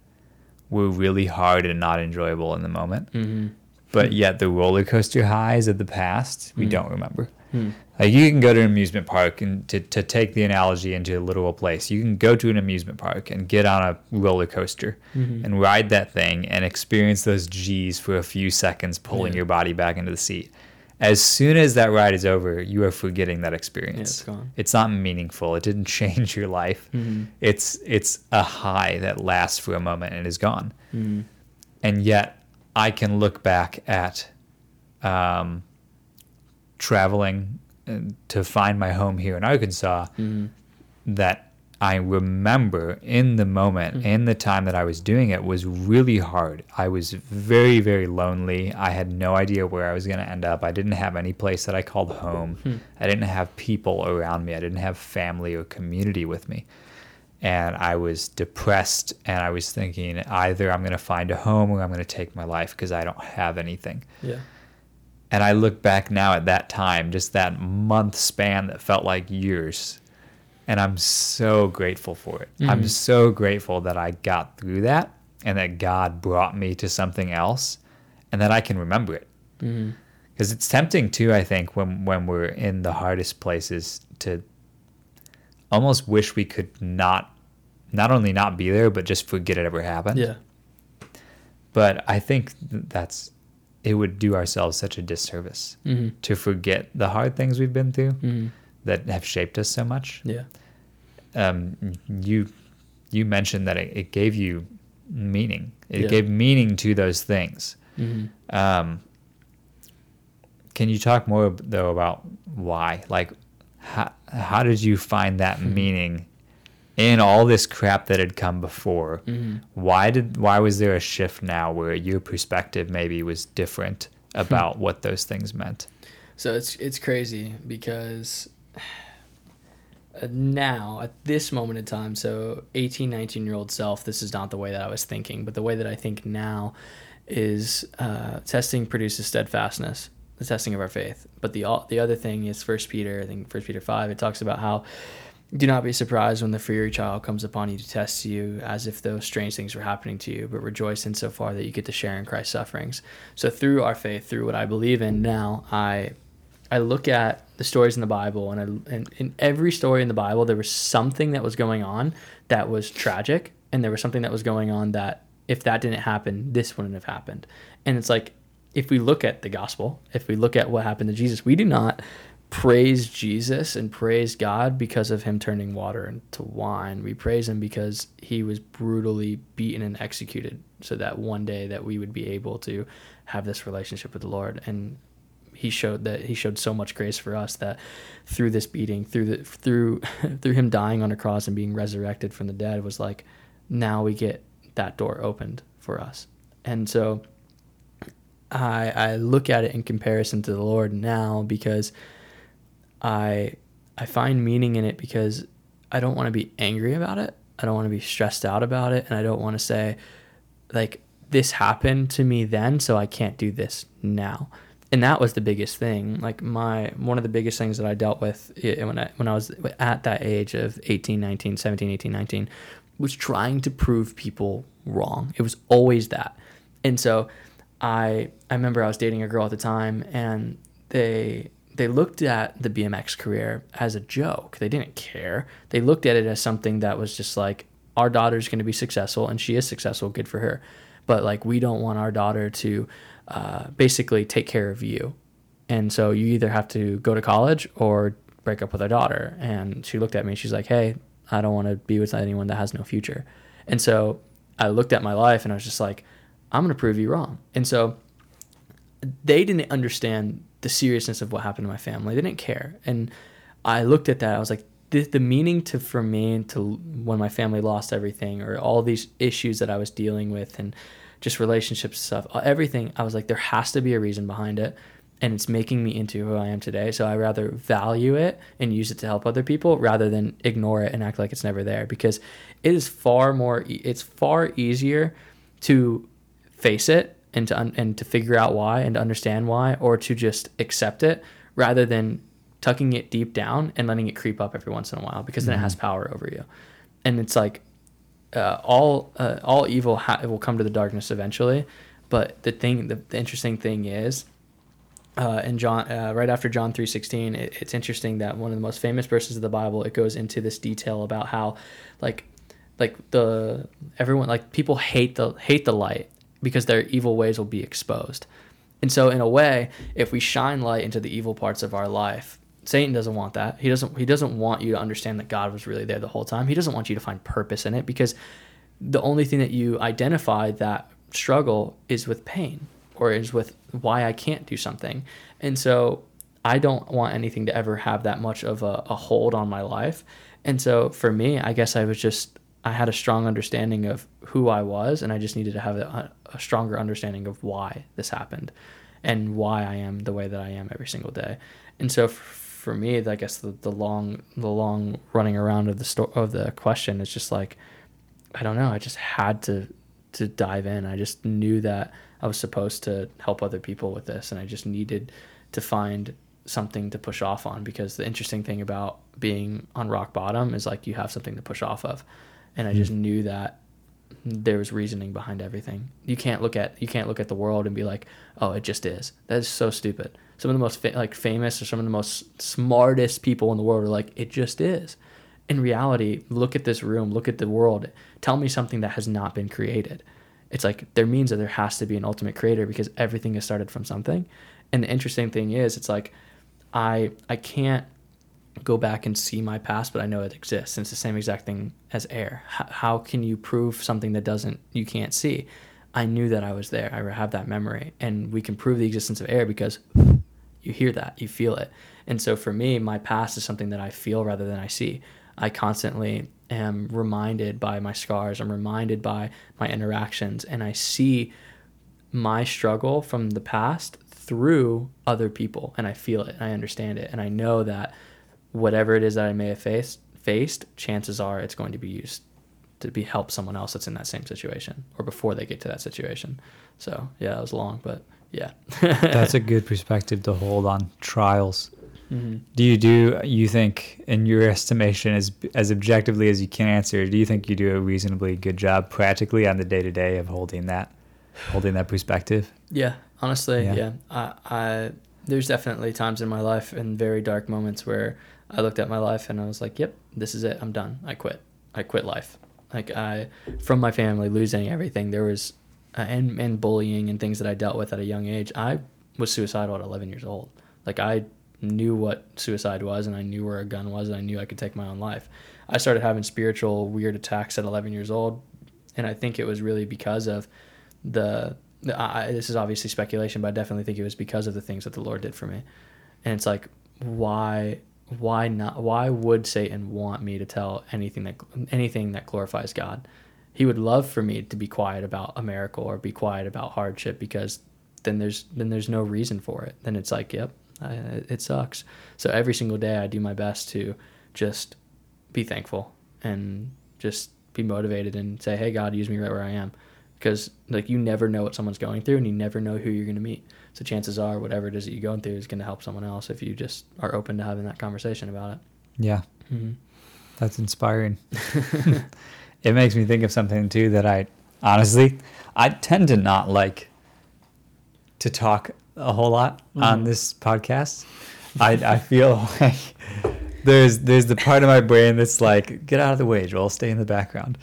were really hard and not enjoyable in the moment. Mm-hmm. But yet the roller coaster highs of the past, we mm-hmm. don't remember. Mm-hmm. Like you can go to an amusement park and to, to take the analogy into a literal place, you can go to an amusement park and get on a roller coaster mm-hmm. and ride that thing and experience those G's for a few seconds, pulling yeah. your body back into the seat as soon as that ride is over, you are forgetting that experience. Yeah, it's gone. It's not meaningful. It didn't (laughs) change your life. Mm-hmm. It's it's a high that lasts for a moment and is gone. Mm-hmm. And yet, I can look back at um, traveling uh, to find my home here in Arkansas. Mm-hmm. That I remember in the moment, mm-hmm. in the time that I was doing it, was really hard. I was very, very lonely. I had no idea where I was going to end up. I didn't have any place that I called home. Mm-hmm. I didn't have people around me. I didn't have family or community with me. And I was depressed and I was thinking either I'm going to find a home or I'm going to take my life because I don't have anything. Yeah. And I look back now at that time, just that month span that felt like years and I'm so grateful for it. Mm-hmm. I'm so grateful that I got through that and that God brought me to something else and that I can remember it. Because mm-hmm. it's tempting too, I think, when when we're in the hardest places to almost wish we could not not only not be there but just forget it ever happened. Yeah. But I think that's it would do ourselves such a disservice mm-hmm. to forget the hard things we've been through mm-hmm that have shaped us so much. Yeah. Um, you you mentioned that it, it gave you meaning. It yeah. gave meaning to those things. Mm-hmm. Um, can you talk more though about why? Like, how how did you find that mm-hmm. meaning in all this crap that had come before? Mm-hmm. Why did why was there a shift now where your perspective maybe was different hmm. about what those things meant? So it's it's crazy because (sighs) now at this moment in time so 18 19 year old self this is not the way that i was thinking but the way that i think now is uh, testing produces steadfastness the testing of our faith but the the other thing is first peter i think first peter 5 it talks about how Do not be surprised when the fiery child comes upon you to test you, as if those strange things were happening to you, but rejoice in so far that you get to share in Christ's sufferings. So through our faith, through what I believe in now, I I look at the stories in the Bible, and, I, and in every story in the Bible, there was something that was going on that was tragic, and there was something that was going on that if that didn't happen, this wouldn't have happened. And it's like if we look at the gospel, if we look at what happened to Jesus, we do not praise Jesus and praise God because of him turning water into wine. We praise him because he was brutally beaten and executed so that one day that we would be able to have this relationship with the Lord. And he showed that he showed so much grace for us that through this beating, through the through (laughs) through him dying on a cross and being resurrected from the dead was like now we get that door opened for us. And so I I look at it in comparison to the Lord now because I I find meaning in it because I don't want to be angry about it. I don't want to be stressed out about it and I don't want to say like this happened to me then so I can't do this now and that was the biggest thing. Like my one of the biggest things that i dealt with when i when i was at that age of 18 19 17 18 19 was trying to prove people wrong. It was always that. And so i i remember i was dating a girl at the time and they they looked at the bmx career as a joke. They didn't care. They looked at it as something that was just like our daughter's going to be successful and she is successful. Good for her. But like we don't want our daughter to uh, basically take care of you. And so you either have to go to college or break up with our daughter. And she looked at me. and She's like, "Hey, I don't want to be with anyone that has no future." And so I looked at my life and I was just like, "I'm going to prove you wrong." And so they didn't understand the seriousness of what happened to my family. They didn't care. And I looked at that. I was like, the, the meaning to for me to when my family lost everything or all these issues that I was dealing with and just relationships stuff, uh, everything. I was like, there has to be a reason behind it. And it's making me into who I am today. So I rather value it and use it to help other people rather than ignore it and act like it's never there because it is far more, it's far easier to face it and to, un- and to figure out why and to understand why or to just accept it rather than tucking it deep down and letting it creep up every once in a while because then mm-hmm. it has mm-hmm. power over you. And it's like uh, all uh, all evil ha- will come to the darkness eventually. But the thing, the, the interesting thing is, uh, in John, uh, right after John three sixteen, it, it's interesting that one of the most famous verses of the Bible it goes into this detail about how, like, like the everyone like people hate the hate the light because their evil ways will be exposed. And so in a way, if we shine light into the evil parts of our life, Satan doesn't want that. He doesn't he doesn't want you to understand that God was really there the whole time. He doesn't want you to find purpose in it because the only thing that you identify that struggle is with pain or is with why I can't do something. And so I don't want anything to ever have that much of a, a hold on my life. And so for me, I guess I was just I had a strong understanding of who I was, and I just needed to have a, a stronger understanding of why this happened and why I am the way that I am every single day. And so for me, I guess the, the long the long running around of the sto- of the question is just like I don't know. I just had to to dive in. I just knew that I was supposed to help other people with this, and I just needed to find something to push off on because the interesting thing about being on rock bottom is like you have something to push off of, and I just mm. knew that there was reasoning behind everything. You can't look at you can't look at the world and be like, oh, it just is. That is so stupid some of the most fa- like famous or some of the most smartest people in the world are like it just is. In reality look at this room look at the world. Tell me something that has not been created. It's like there means that there has to be an ultimate creator because everything is started from something. And the interesting thing is it's like i i can't go back and see my past but i know it exists and it's the same exact thing as air. How, how can you prove something that doesn't you can't see? I knew that i was there. I have that memory and we can prove the existence of air because you hear that, you feel it. And so for me, my past is something that I feel rather than I see. I constantly am reminded by my scars, I'm reminded by my interactions, and I see my struggle from the past through other people and I feel it and I understand it and I know that whatever it is that I may have faced faced, chances are it's going to be used to be help someone else that's in that same situation or before they get to that situation. So yeah, it was long, but yeah. (laughs) That's a (laughs) good perspective to hold on trials. Mm-hmm. Do you do you think in your estimation as as objectively as you can answer, do you think you do a reasonably good job practically on the day to day of holding that holding that perspective? Yeah, honestly, Yeah. yeah. I, I there's definitely times in my life and very dark moments where I looked at my life and I was like, "Yep, this is it. I'm done. I quit. I quit life." Like I from my family losing everything. There was uh, and and bullying and things that I dealt with at a young age. I was suicidal at 11 years old. Like I knew what suicide was and I knew where a gun was and I knew I could take my own life. I started having spiritual weird attacks at 11 years old and I think it was really because of the, I, this is obviously speculation, but I definitely think it was because of the things that the Lord did for me. And it's like, why, why not? Why would Satan want me to tell anything that anything that glorifies God? He would love for me to be quiet about a miracle or be quiet about hardship because then there's then there's no reason for it. Then it's like, yep, I, it sucks. So every single day I do my best to just be thankful and just be motivated and say, hey, God, use me right where I am. Because like you never know what someone's going through and you never know who you're going to meet. So chances are whatever it is that you're going through is going to help someone else if you just are open to having that conversation about it. Yeah, Mm-hmm. that's inspiring. (laughs) it makes me think of something too that I honestly I tend to not like to talk a whole lot on Mhm. this podcast. I I feel (laughs) like there's there's the part of my brain that's like get out of the way, Joel, stay in the background.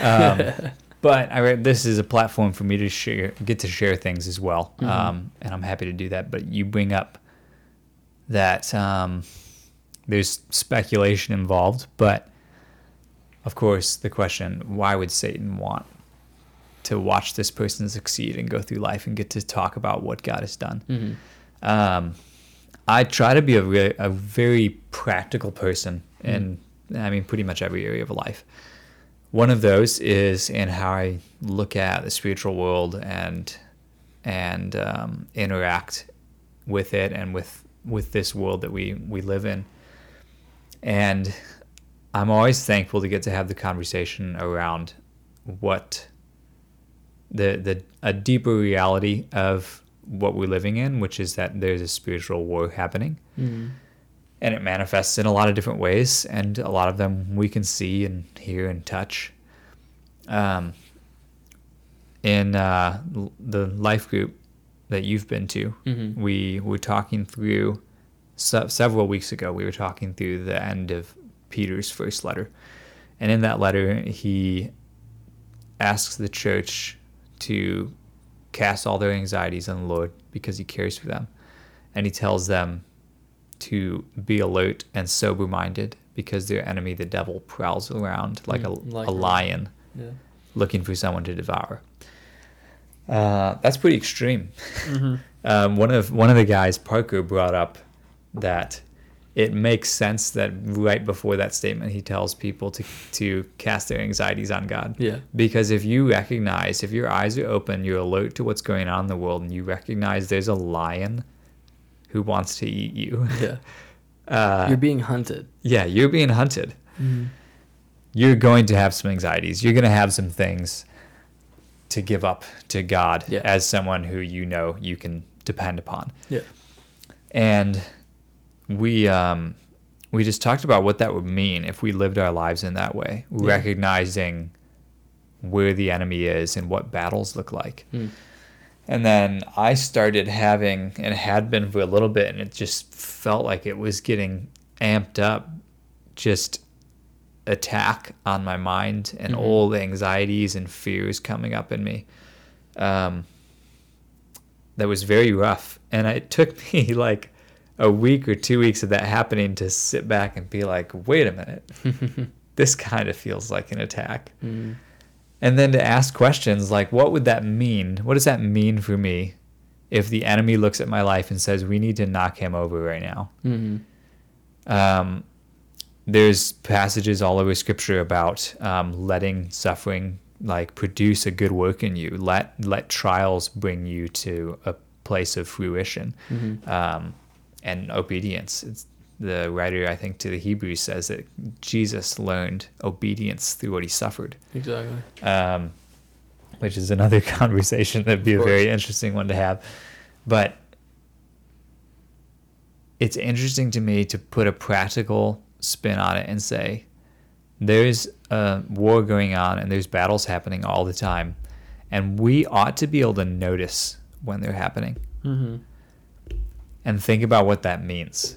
Um, (laughs) but I this is a platform for me to share get to share things as well, Mhm. um, and I'm happy to do that. But you bring up that um, there's speculation involved, but of course, the question why would Satan want to watch this person succeed and go through life and get to talk about what God has done? Mm-hmm. Um, I try to be a, re- a very practical person in, I mean, pretty much every area of life. One of those is in how I look at the spiritual world and and um, interact with it and with with this world that we we live in. And I'm always thankful to get to have the conversation around what the the a deeper reality of what we're living in, which is that there's a spiritual war happening, Mm-hmm. and it manifests in a lot of different ways, and a lot of them we can see and hear and touch. Um, in uh, the life group that you've been to, Mhm. we were talking through se- several weeks ago. We were talking through the end of Peter's first letter, and in that letter, he asks the church to cast all their anxieties on the Lord because He cares for them, and He tells them to be alert and sober minded because their enemy, the devil, prowls around like Mm, a, like a a- lion Yeah. looking for someone to devour. Uh, that's pretty extreme. Mm-hmm. (laughs) Um, one of one of the guys, Parker, brought up that it makes sense that right before that statement, he tells people to to cast their anxieties on God. Yeah. Because if you recognize, if your eyes are open, you're alert to what's going on in the world, and you recognize there's a lion who wants to eat you. Yeah. (laughs) Uh, You're being hunted. yeah, you're being hunted. Mm-hmm. You're going to have some anxieties. You're going to have some things to give up to God Yeah. as someone who you know you can depend upon. Yeah. And we um, we just talked about what that would mean if we lived our lives in that way, Yeah. recognizing where the enemy is and what battles look like. Mm. And then I started having, and had been for a little bit, and it just felt like it was getting amped up, just attack on my mind and Mhm. the anxieties and fears coming up in me. Um, that was very rough. And it took (laughs) me like a week or two weeks of that happening to sit back and be like, wait a minute, (laughs) this kind of feels like an attack Mm. and then to ask questions like what would that mean what does that mean for me if the enemy looks at my life and says we need to knock him over right now Mm-hmm. um, there's passages all over scripture about um, letting suffering like produce a good work in you let let trials bring you to a place of fruition Mhm. um, and obedience it's, the writer i think to the hebrews says that jesus learned obedience through what he suffered Exactly. um, which is another (laughs) conversation that'd be a very interesting one to have. But it's interesting to me to put a practical spin on it and say there's a war going on and there's battles happening all the time and we ought to be able to notice when they're happening Mm-hmm. And think about what that means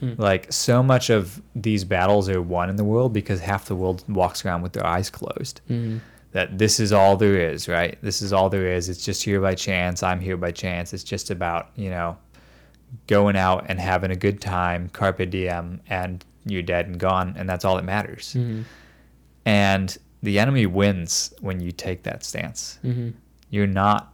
Hmm. like so much of these battles are won in the world because half the world walks around with their eyes closed Mm-hmm. that this is all there is, right? This is all there is. It's just here by chance. I'm here by chance. It's just about, you know, going out and having a good time, carpe diem, and you're dead and gone, and that's all that matters. Mm-hmm. And the enemy wins when you take that stance. Mm-hmm. You're not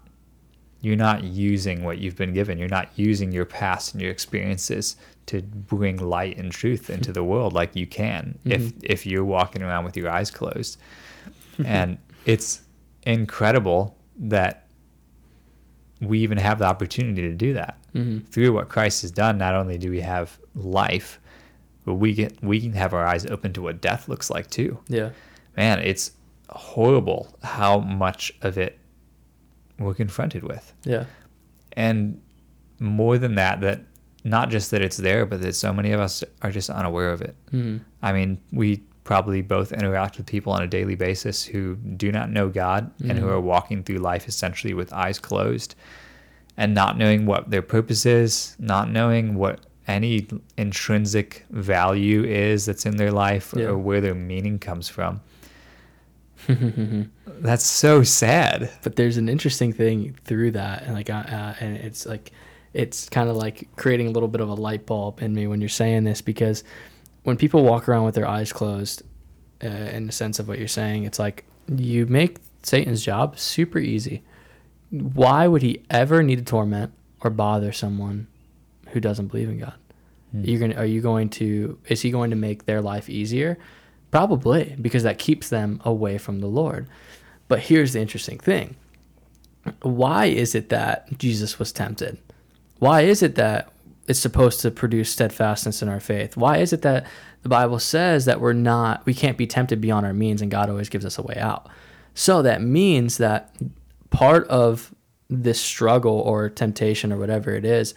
you're not using what you've been given. You're not using your past and your experiences to bring light and truth into the world like you can if Mhm. if you're walking around with your eyes closed. (laughs) and it's incredible that we even have the opportunity to do that. Mm-hmm. Through what Christ has done, not only do we have life, but we get we can have our eyes open to what death looks like too Yeah. man, it's horrible how much of it we're confronted with. Yeah. And more than that, that not just that it's there, but that so many of us are just unaware of it. Mm-hmm. I mean, we probably both interact with people on a daily basis who do not know God and who Mhm. are walking through life essentially with eyes closed and not knowing what their purpose is, not knowing what any intrinsic value is that's in their life Yeah. or where their meaning comes from. (laughs) That's so sad. but there's an interesting thing through that and like uh, uh, and it's like it's kind of like creating a little bit of a light bulb in me when you're saying this because when people walk around with their eyes closed uh, in the sense of what you're saying it's like you make satan's job super easy why would he ever need to torment or bother someone who doesn't believe in god Hmm. you're gonna are you going to is he going to make their life easier probably because that keeps them away from the lord. But here's the interesting thing. Why is it that jesus was tempted? Why is it that it's supposed to produce steadfastness in our faith? Why is it that the bible says that we're not we can't be tempted beyond our means and god always gives us a way out? So that means that part of this struggle or temptation or whatever it is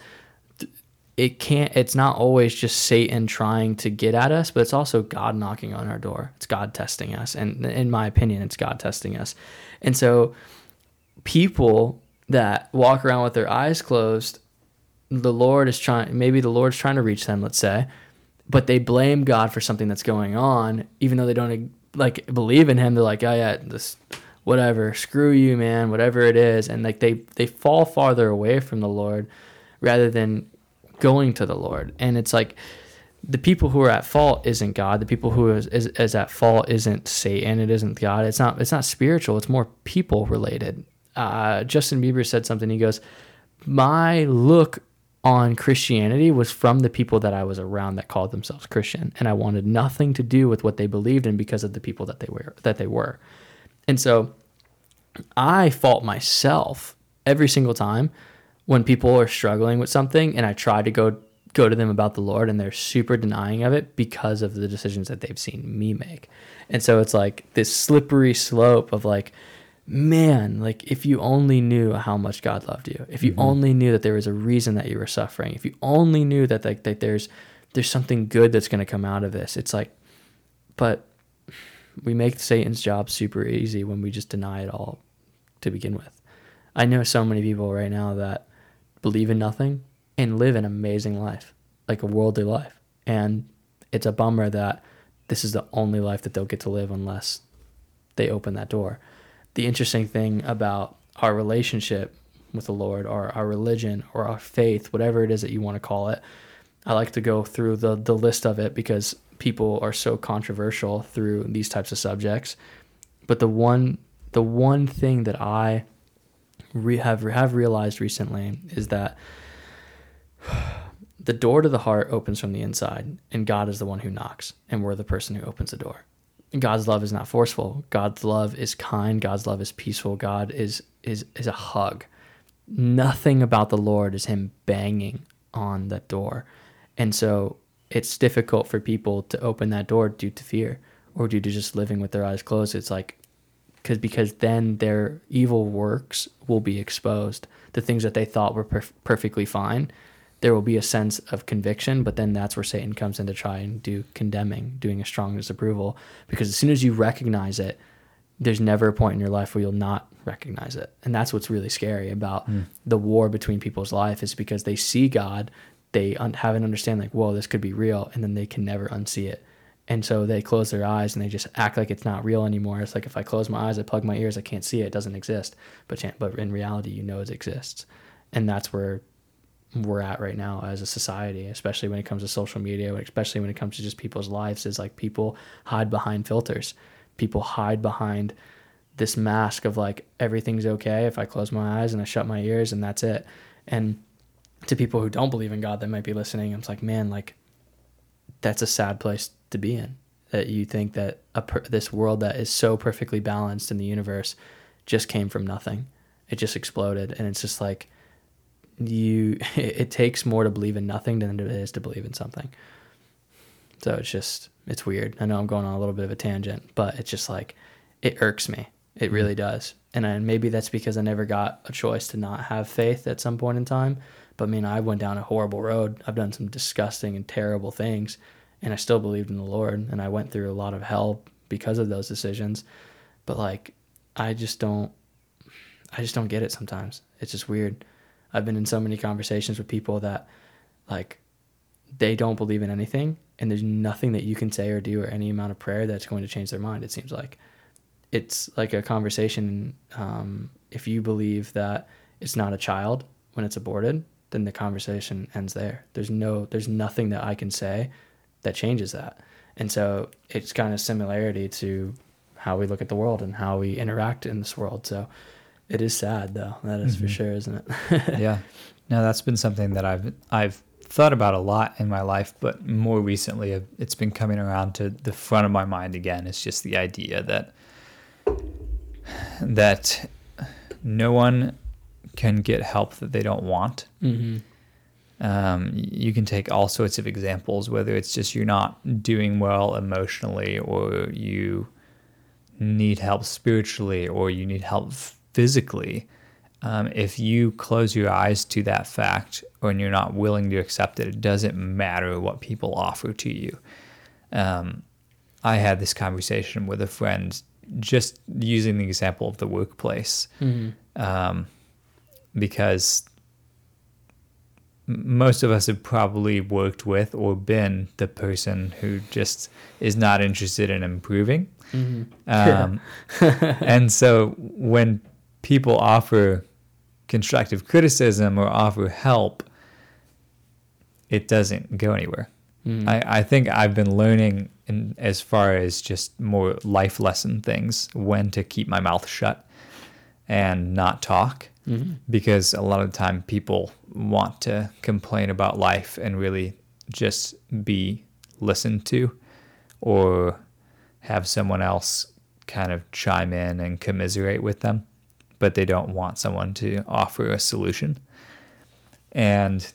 it can't it's not always just satan trying to get at us but it's also god knocking on our door. It's god testing us. And in my opinion it's god testing us. And so people that walk around with their eyes closed the lord is trying maybe the lord's trying to reach them let's say but they blame god for something that's going on even though they don't like believe in him. They're like oh yeah this whatever screw you man whatever it is. And like they they fall farther away from the lord rather than going to the Lord. And it's like the people who are at fault isn't God. The people who is, is, is at fault isn't Satan. It isn't God. It's not. It's not spiritual. It's more people related. Uh, Justin Bieber said something. He goes, "My look on Christianity was from the people that I was around that called themselves Christian, and I wanted nothing to do with what they believed in because of the people that they were that they were." And so, I fault myself every single time when people are struggling with something and I try to go go to them about the Lord and they're super denying of it because of the decisions that they've seen me make. And so it's like this slippery slope of like man, like if you only knew how much God loved you. If you mm-hmm. only knew that there was a reason that you were suffering. If you only knew that like that there's there's something good that's going to come out of this. It's like but we make Satan's job super easy when we just deny it all to begin with. I know so many people right now that believe in nothing and live an amazing life, like a worldly life. And it's a bummer that this is the only life that they'll get to live unless they open that door. The interesting thing about our relationship with the Lord or our religion or our faith, whatever it is that you want to call it, I like to go through the, the list of it because people are so controversial through these types of subjects. But the one the one thing that I re- have have realized recently is that (sighs) the door to the heart opens from the inside, and God is the one who knocks, and we're the person who opens the door. God's love is not forceful. God's love is kind. God's love is peaceful. God is is is a hug. Nothing about the Lord is Him banging on that door, and so it's difficult for people to open that door due to fear or due to just living with their eyes closed. It's like because because then their evil works will be exposed. The things that they thought were perf- perfectly fine, there will be a sense of conviction, but then that's where Satan comes in to try and do condemning, doing a strong disapproval. Because as soon as you recognize it, there's never a point in your life where you'll not recognize it. And that's what's really scary about Mm. the war between people's life is because they see God, they un- have an understanding like, whoa, this could be real, and then they can never unsee it. And so they close their eyes and they just act like it's not real anymore. It's like if I close my eyes, I plug my ears, I can't see it, it doesn't exist. But but in reality, you know it exists, and that's where we're at right now as a society, especially when it comes to social media, especially when it comes to just people's lives. Is like people hide behind filters, people hide behind this mask of like everything's okay if I close my eyes and I shut my ears and that's it. And to people who don't believe in God that might be listening, I'm like, man, like that's a sad place to be in. That you think that a per- this world that is so perfectly balanced in the universe just came from nothing. It just exploded, and it's just like you. (laughs) It takes more to believe in nothing than it is to believe in something. So it's just it's weird. I know I'm going on a little bit of a tangent, but it's just like it irks me. It really mm-hmm. does. And I, maybe that's because I never got a choice to not have faith at some point in time. But I mean, I went down a horrible road. I've done some disgusting and terrible things, and I still believed in the Lord. And I went through a lot of hell because of those decisions. But like, I just don't, I just don't get it sometimes. It's just weird. I've been in so many conversations with people that, like, they don't believe in anything, and there's nothing that you can say or do or any amount of prayer that's going to change their mind. It seems like it's like a conversation. Um, if you believe that it's not a child when it's aborted, then the conversation ends there. There's no, there's nothing that I can say that changes that. And so it's kind of similarity to how we look at the world and how we interact in this world. So it is sad though. That is for Mhm. sure, isn't it? (laughs) yeah. No, that's been something that I've I've thought about a lot in my life, but more recently uh, it's been coming around to the front of my mind again. It's just the idea that that no one can get help that they don't want. mm-hmm. Um, you can take all sorts of examples, whether it's just you're not doing well emotionally, or you need help spiritually, or you need help physically. Um, if you close your eyes to that fact, or you're not willing to accept it, it doesn't matter what people offer to you. Um, I had this conversation with a friend, just using the example of the workplace Mm-hmm. um, because most of us have probably worked with or been the person who just is not interested in improving. Mm-hmm. Um, (laughs) and so when people offer constructive criticism or offer help, it doesn't go anywhere. Mm-hmm. I, I think I've been learning in as far as just more life lesson things when to keep my mouth shut and not talk mm-hmm. because a lot of the time people want to complain about life and really just be listened to or have someone else kind of chime in and commiserate with them but they don't want someone to offer a solution and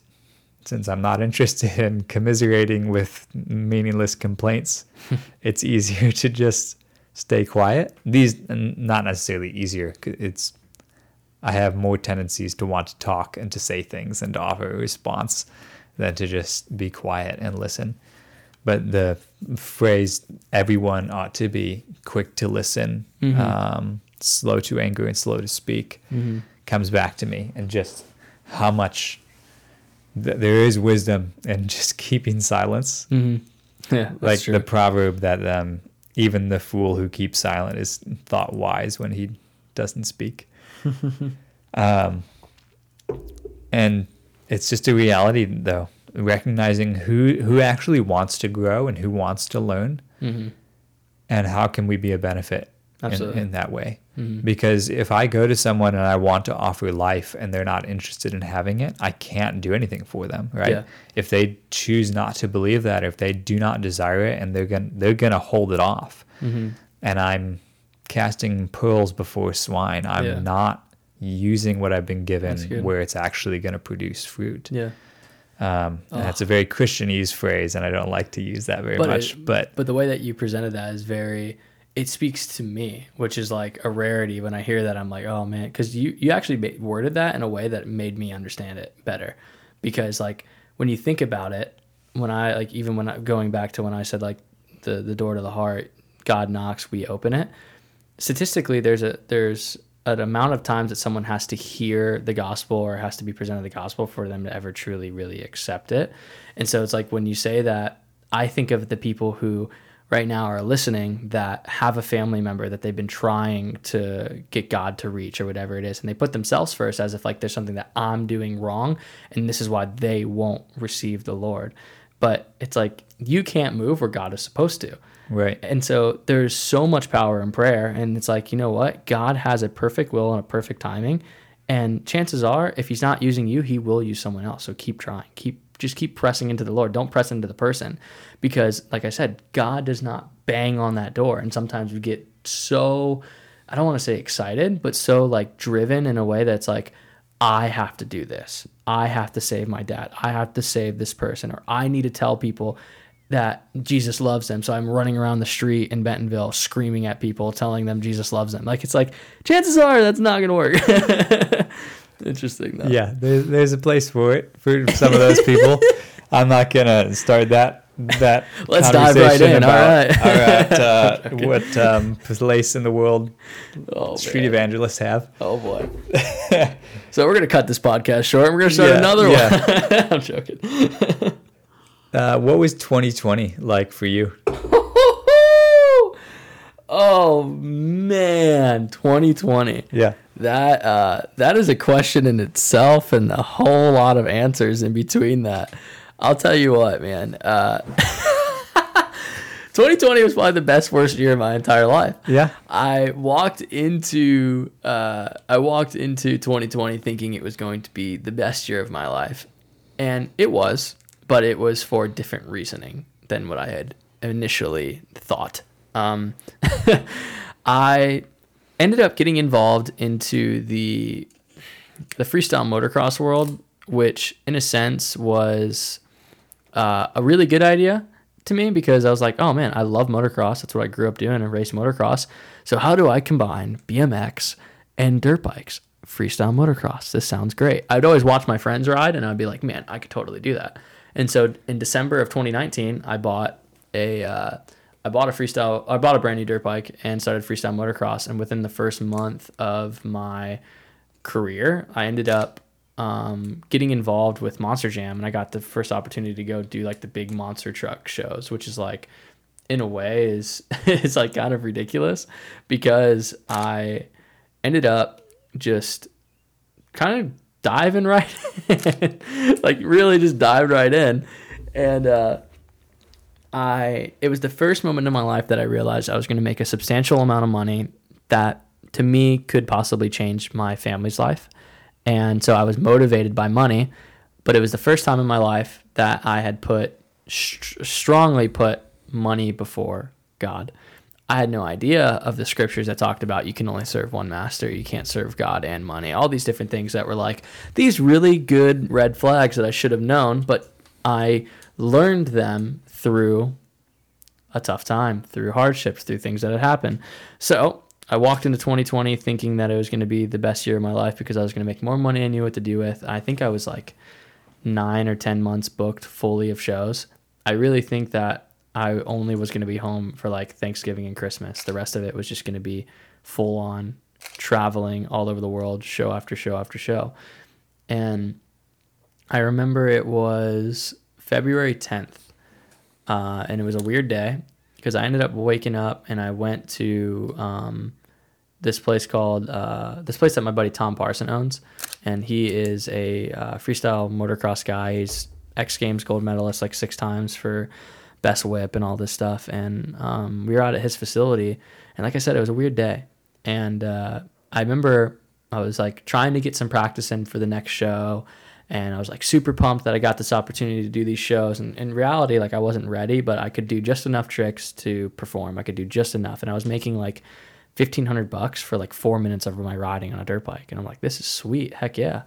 since I'm not (laughs) interested in commiserating with meaningless complaints, (laughs) it's easier to just stay quiet. These not necessarily easier. It's I have more tendencies to want to talk and to say things and to offer a response than to just be quiet and listen. But the phrase "everyone ought to be quick to listen, Mhm. um, slow to anger, and slow to speak" Mm-hmm. comes back to me, and just how much th- there is wisdom in (laughs) just keeping silence. Mm-hmm. Yeah, like true. the proverb that um, even the fool who keeps silent is thought wise when he doesn't speak. (laughs) um, and it's just a reality, though, recognizing who who actually wants to grow and who wants to learn, mm-hmm. and how can we be a benefit in, in that way. Mm-hmm. Because if I go to someone and I want to offer life and they're not interested in having it, I can't do anything for them, right? Yeah. If they choose not to believe that, if they do not desire it and they're going to they're going to hold it off. Mm-hmm. And I'm casting pearls before swine. I'm Yeah. not using what I've been given where it's actually going to produce fruit. Yeah. Um, Oh. that's a very Christianese phrase, and I don't like to use that very But much. it- but But the way that you presented that is very it speaks to me, which is like a rarity when I hear that I'm like, "Oh man," cuz you you actually worded that in a way that made me understand it better. because like when you think about it, when I like even when I going back to when I said like the the door to the heart, God knocks, we open it. Statistically, there's a there's an amount of times that someone has to hear the gospel or has to be presented the gospel for them to ever truly really accept it. And so it's like when you say that, I think of the people who right now are listening that have a family member that they've been trying to get God to reach or whatever it is. And they put themselves first as if like there's something that I'm doing wrong and this is why they won't receive the Lord. But it's like you can't move where God is supposed to. Right. And so there's so much power in prayer. And it's like, you know what? God has a perfect will and a perfect timing. And chances are, if he's not using you, he will use someone else. So keep trying. Keep just keep pressing into the Lord. Don't press into the person. Because like I said, God does not bang on that door. And sometimes we get so I don't want to say excited, but so like driven in a way that's like, I have to do this. I have to save my dad. I have to save this person. Or I need to tell people that Jesus loves them. So I'm running around the street in Bentonville screaming at people, telling them Jesus loves them. Like it's like chances are that's not gonna work. (laughs) Interesting though. Yeah, there's, there's a place for it for some of those people. (laughs) I'm not gonna start that that. (laughs) Let's dive right in. All right. all right. Uh, what um, place in the world Oh, street man. evangelists have? oh boy. so we're gonna cut this podcast short. and We're gonna start Yeah, another yeah. one. I'm joking. Uh, what was 2020 like for you? (laughs) oh man, 2020. Yeah. That uh, that is a question in itself, and a whole lot of answers in between that. I'll tell you what, man. Uh, (laughs) 2020 was probably the best worst year of my entire life. Yeah. I walked into uh, I walked into 2020 thinking it was going to be the best year of my life, and it was, but it was for different reasoning than what I had initially thought. Um, (laughs) I ended up getting involved into the the freestyle motocross world, which in a sense was uh, a really good idea to me because I was like, oh man, I love motocross. That's what I grew up doing and race motocross. So how do I combine BMX and dirt bikes? Freestyle motocross. This sounds great. I'd always watch my friends ride and I'd be like, man, I could totally do that. And so in December of 2019, I bought a uh, I bought a freestyle I bought a brand new dirt bike and started freestyle motocross. And within the first month of my career, I ended up um, getting involved with Monster Jam, and I got the first opportunity to go do like the big monster truck shows, which is like, in a way, is (laughs) is like kind of ridiculous because I ended up just kind of diving right in, (laughs) like really just dived right in, and uh, I it was the first moment in my life that I realized I was going to make a substantial amount of money that to me could possibly change my family's life. And so I was motivated by money, but it was the first time in my life that I had put st- strongly put money before God. I had no idea of the scriptures that talked about you can only serve one master, you can't serve God and money. All these different things that were like these really good red flags that I should have known, but I learned them through a tough time, through hardships, through things that had happened. So I walked into 2020 thinking that it was going to be the best year of my life because I was going to make more money I knew what to do with. I think I was like nine or 10 months booked fully of shows. I really think that I only was going to be home for like Thanksgiving and Christmas. The rest of it was just going to be full on traveling all over the world, show after show after show. And I remember it was February 10th, uh, and it was a weird day because I ended up waking up and I went to um, this place called uh, this place that my buddy Tom Parsons owns, and he is a uh, freestyle motocross guy. He's X Games gold medalist like six times for best whip and all this stuff. And um, we were out at his facility, and like I said, it was a weird day. And uh, I remember I was like trying to get some practice in for the next show and I was like super pumped that I got this opportunity to do these shows. And in reality, like I wasn't ready, but I could do just enough tricks to perform. I could do just enough, and I was making like fifteen hundred bucks for like four minutes of my riding on a dirt bike, and I'm like, this is sweet, heck yeah.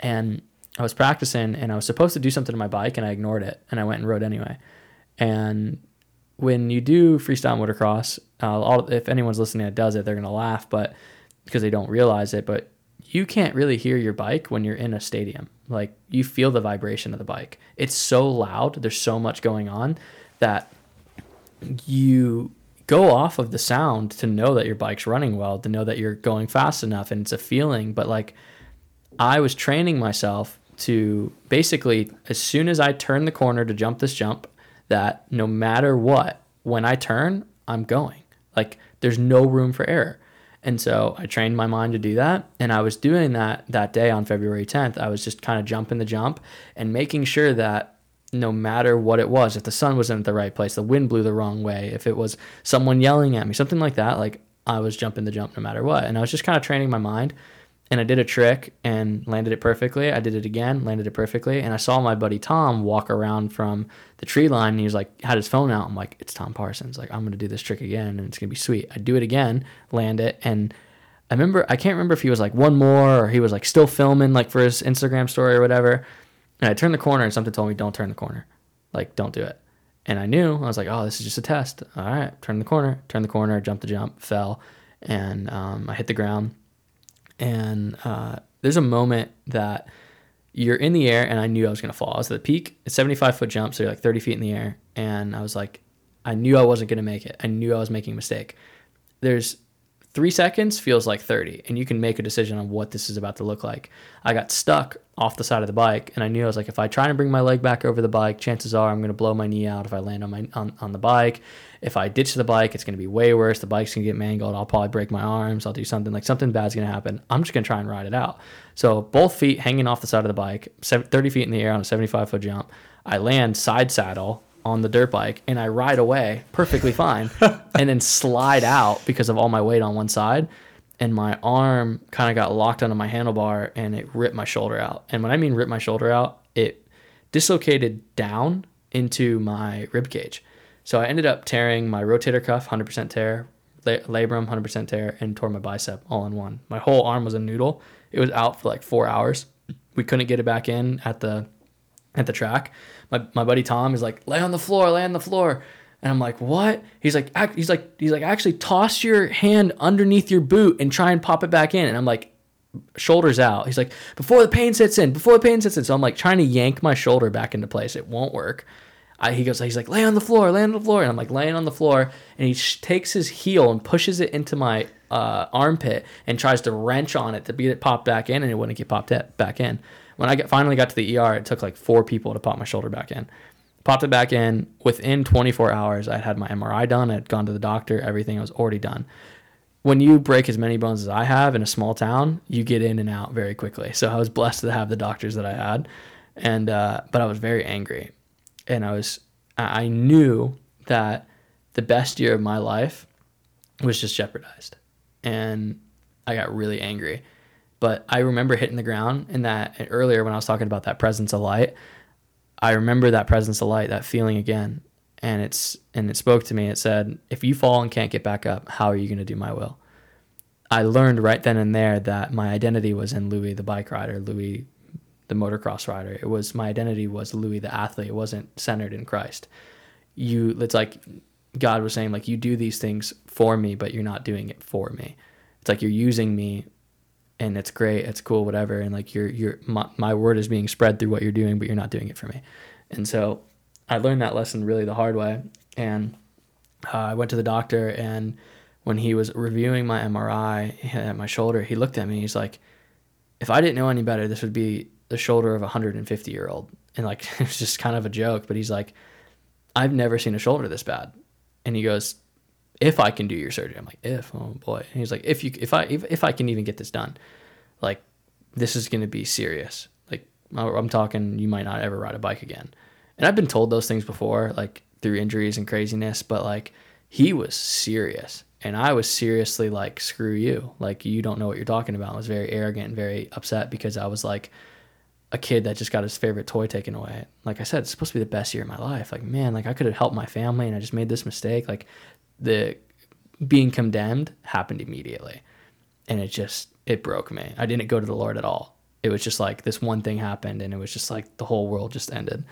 And I was practicing, and I was supposed to do something to my bike, and I ignored it, and I went and rode anyway. And when you do freestyle motocross, uh, all, if anyone's listening that does it, they're gonna laugh, but because they don't realize it, but you can't really hear your bike when you're in a stadium. Like you feel the vibration of the bike. It's so loud. There's so much going on that you go off of the sound to know that your bike's running well, to know that you're going fast enough and it's a feeling, but like I was training myself to basically as soon as I turn the corner to jump this jump that no matter what, when I turn, I'm going. Like there's no room for error. And so I trained my mind to do that. And I was doing that that day on February 10th. I was just kind of jumping the jump and making sure that no matter what it was, if the sun wasn't at the right place, the wind blew the wrong way, if it was someone yelling at me, something like that, like I was jumping the jump no matter what. And I was just kind of training my mind. And I did a trick and landed it perfectly. I did it again, landed it perfectly. And I saw my buddy Tom walk around from the tree line and he was like, had his phone out. I'm like, it's Tom Parsons. Like, I'm to do this trick again and it's to be sweet. I do it again, land it. And I remember, I can't remember if he was like one more or he was like still filming like for his Instagram story or whatever. And I turned the corner and something told me, don't turn the corner. Like, don't do it. And I knew, I was like, oh, this is just a test. All right, turn the corner, turn the corner, jump the jump, fell. And um, I hit the ground. And uh, there's a moment that you're in the air, and I knew I was to fall. I was at the peak, a 75 foot jump, so you're like 30 feet in the air. And I was like, I knew I wasn't to make it. I knew I was making a mistake. There's three seconds feels like 30 and you can make a decision on what this is about to look like i got stuck off the side of the bike and i knew i was like if i try to bring my leg back over the bike chances are i'm going to blow my knee out if i land on my on, on the bike if i ditch the bike it's going to be way worse. The bike's going to get mangled. I'll probably break my arms. I'll do something like something bad's going to happen. I'm just going to try and ride it out. So both feet hanging off the side of the bike 30 feet in the air on a 75 foot jump i land side saddle on the dirt bike and I ride away perfectly fine (laughs) and then slide out because of all my weight on one side and my arm kind of got locked onto my handlebar and it ripped my shoulder out. And when I mean ripped my shoulder out, it dislocated down into my rib cage. So I ended up tearing my rotator cuff, 100% tear, labrum, 100% tear, and tore my bicep all in one. My whole arm was a noodle. It was out for like four hours. We couldn't get it back in at the at the track my, my buddy Tom is like, lay on the floor, lay on the floor. And I'm like, what? He's like, he's like, he's like, actually toss your hand underneath your boot and try and pop it back in. And I'm like, shoulders out. He's like, before the pain sets in, before the pain sets in. So I'm like trying to yank my shoulder back into place. It won't work. I, he goes, he's like, lay on the floor, lay on the floor. And I'm like laying on the floor. And he sh- takes his heel and pushes it into my uh, armpit and tries to wrench on it to get it popped back in. And it wouldn't get popped back in. When I get, finally got to the ER, it took like four people to pop my shoulder back in. Popped it back in. Within 24 hours, I had my MRI done. I had gone to the doctor. Everything was already done. When you break as many bones as I have in a small town, you get in and out very quickly. So I was blessed to have the doctors that I had, and uh, but I was very angry, and I was I knew that the best year of my life was just jeopardized, and I got really angry but I remember hitting the ground and that earlier when I was talking about that presence of light, I remember that presence of light, that feeling again. And it's and it spoke to me. It said, if you fall and can't get back up, how are you going to do my will? I learned right then and there that my identity was in Louis the bike rider, Louis the motocross rider. It was my identity was Louis the athlete. It wasn't centered in Christ. You it's like God was saying like you do these things for me, but you're not doing it for me. It's like you're using me and it's great, it's cool, whatever. And like your your my, my word is being spread through what you're doing, but you're not doing it for me. And so I learned that lesson really the hard way. And uh, I went to the doctor, and when he was reviewing my MRI at my shoulder, he looked at me. He's like, "If I didn't know any better, this would be the shoulder of a 150 year old." And like (laughs) it was just kind of a joke, but he's like, "I've never seen a shoulder this bad." And he goes, if I can do your surgery. I'm like, if, oh boy. And he's like, if you, if I, if, if I can even get this done, like, this is going to be serious. Like, I'm talking, you might not ever ride a bike again. And I've been told those things before, like through injuries and craziness, but like, he was serious. And I was seriously like, screw you. Like, you don't know what you're talking about. I was very arrogant and very upset because I was like, a kid that just got his favorite toy taken away. Like I said, it's supposed to be the best year of my life. Like, man, like I could have helped my family and I just made this mistake. Like, the being condemned happened immediately. And it just, it broke me. I didn't go to the Lord at all. It was just like this one thing happened and it was just like the whole world just ended.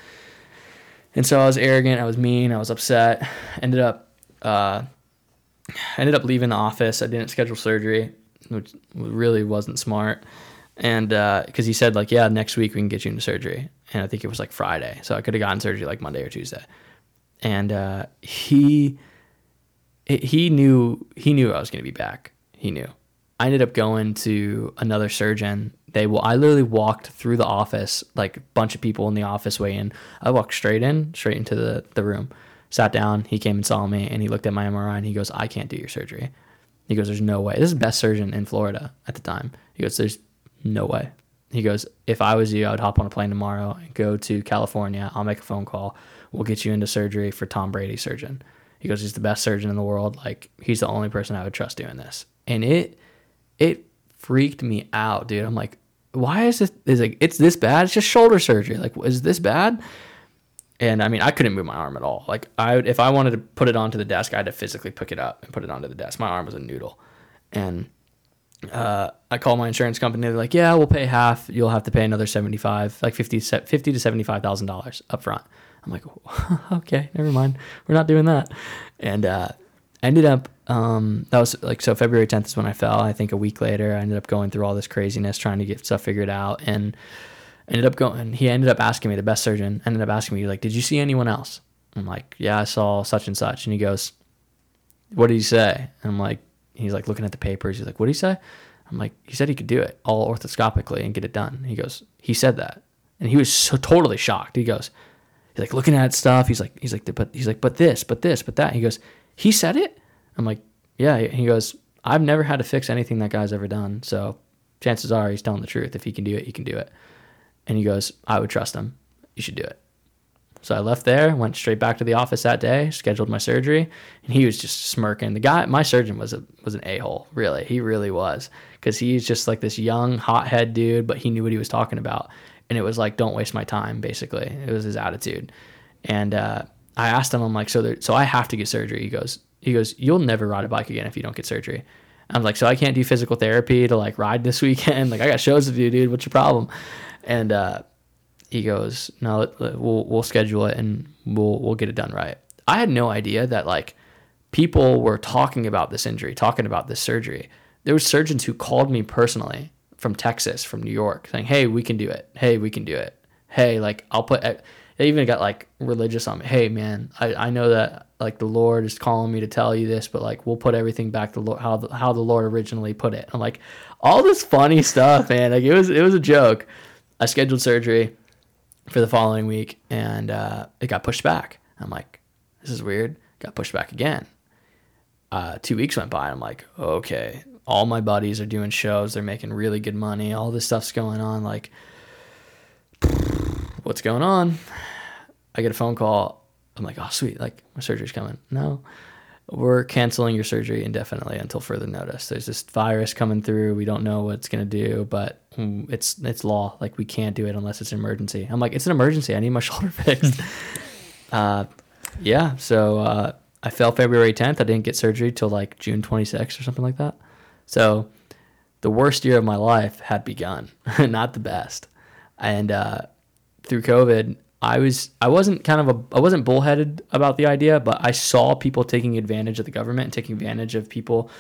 And so I was arrogant, I was mean, I was upset. Ended up, uh, ended up leaving the office. I didn't schedule surgery. which really wasn't smart. And because he said like, yeah, next week we can get you into surgery, and I think it was like Friday, so I could have gotten surgery like Monday or Tuesday. And uh, he he knew he knew I was going to be back. He knew. I ended up going to another surgeon. They will. I literally walked through the office, like a bunch of people in the office way in. I walked straight in, straight into the the room, sat down. He came and saw me, and he looked at my MRI, and he goes, "I can't do your surgery." He goes, "There's no way." This is the best surgeon in Florida at the time. He goes, "There's no way." He goes, "If I was you, I would hop on a plane tomorrow and go to California. I'll make a phone call. We'll get you into surgery for Tom Brady surgeon." He goes, "He's the best surgeon in the world. Like he's the only person I would trust doing this." And it it freaked me out, dude. I'm like, "Why is this? Is like it's this bad? It's just shoulder surgery. Like, is this bad?" And I mean, I couldn't move my arm at all. Like I, if I wanted to put it onto the desk, I had to physically pick it up and put it onto the desk. My arm was a noodle, and uh, I call my insurance company. They're like, "Yeah, we'll pay half. You'll have to pay another seventy-five, like 50, 50 to seventy-five thousand dollars up front." I'm like, (laughs) "Okay, never mind. We're not doing that." And uh, ended up um, that was like so February 10th is when I fell. I think a week later, I ended up going through all this craziness trying to get stuff figured out, and ended up going. He ended up asking me, the best surgeon ended up asking me, like, "Did you see anyone else?" I'm like, "Yeah, I saw such and such," and he goes, "What did he say?" And I'm like, he's like looking at the papers. He's like, "What did he say?" I'm like, "He said he could do it all orthoscopically and get it done." He goes, "He said that," and he was so totally shocked. He goes, he's like looking at stuff. He's like, he's like, but he's like, but this, but this, but that. He goes, "He said it." I'm like, "Yeah." He goes, "I've never had to fix anything that guy's ever done, so." Chances are he's telling the truth. If he can do it, he can do it. And he goes, I would trust him. You should do it. So I left there, went straight back to the office that day, scheduled my surgery, and he was just smirking. The guy, my surgeon was a was an a hole, really. He really was, because he's just like this young hothead dude, but he knew what he was talking about, and it was like, don't waste my time. Basically, it was his attitude. And uh, I asked him, I'm like, so there, so I have to get surgery. He goes, he goes, you'll never ride a bike again if you don't get surgery. I'm like, so I can't do physical therapy to like ride this (laughs) weekend. Like I got shows to do, dude. What's your problem? And uh, he goes, no, we'll we'll schedule it and we'll we'll get it done right. I had no idea that like people were talking about this injury, talking about this surgery. There were surgeons who called me personally from Texas, from New York, saying, "Hey, we can do it. Hey, we can do it. Hey, like I'll put." Eh, they even got like religious on me. Hey, man, I, I know that like the Lord is calling me to tell you this, but like we'll put everything back to Lord, how the, how the Lord originally put it. I'm like, all this funny stuff, man. Like it was it was a joke. I scheduled surgery for the following week, and uh, it got pushed back. I'm like, this is weird. Got pushed back again. Uh, two weeks went by. I'm like, okay, all my buddies are doing shows. They're making really good money. All this stuff's going on. Like, (sighs) what's going on? I get a phone call. I'm like, oh, sweet. Like, my surgery's coming. No, we're canceling your surgery indefinitely until further notice. There's this virus coming through. We don't know what it's going to do, but it's it's law. Like, we can't do it unless it's an emergency. I'm like, it's an emergency. I need my (laughs) shoulder fixed. (laughs) uh, yeah. So uh, I fell February 10th. I didn't get surgery till like June 26th or something like that. So the worst year of my life had begun, (laughs) not the best. And uh, through COVID, I was I wasn't kind of a I wasn't bullheaded about the idea, but I saw people taking advantage of the government and taking advantage of people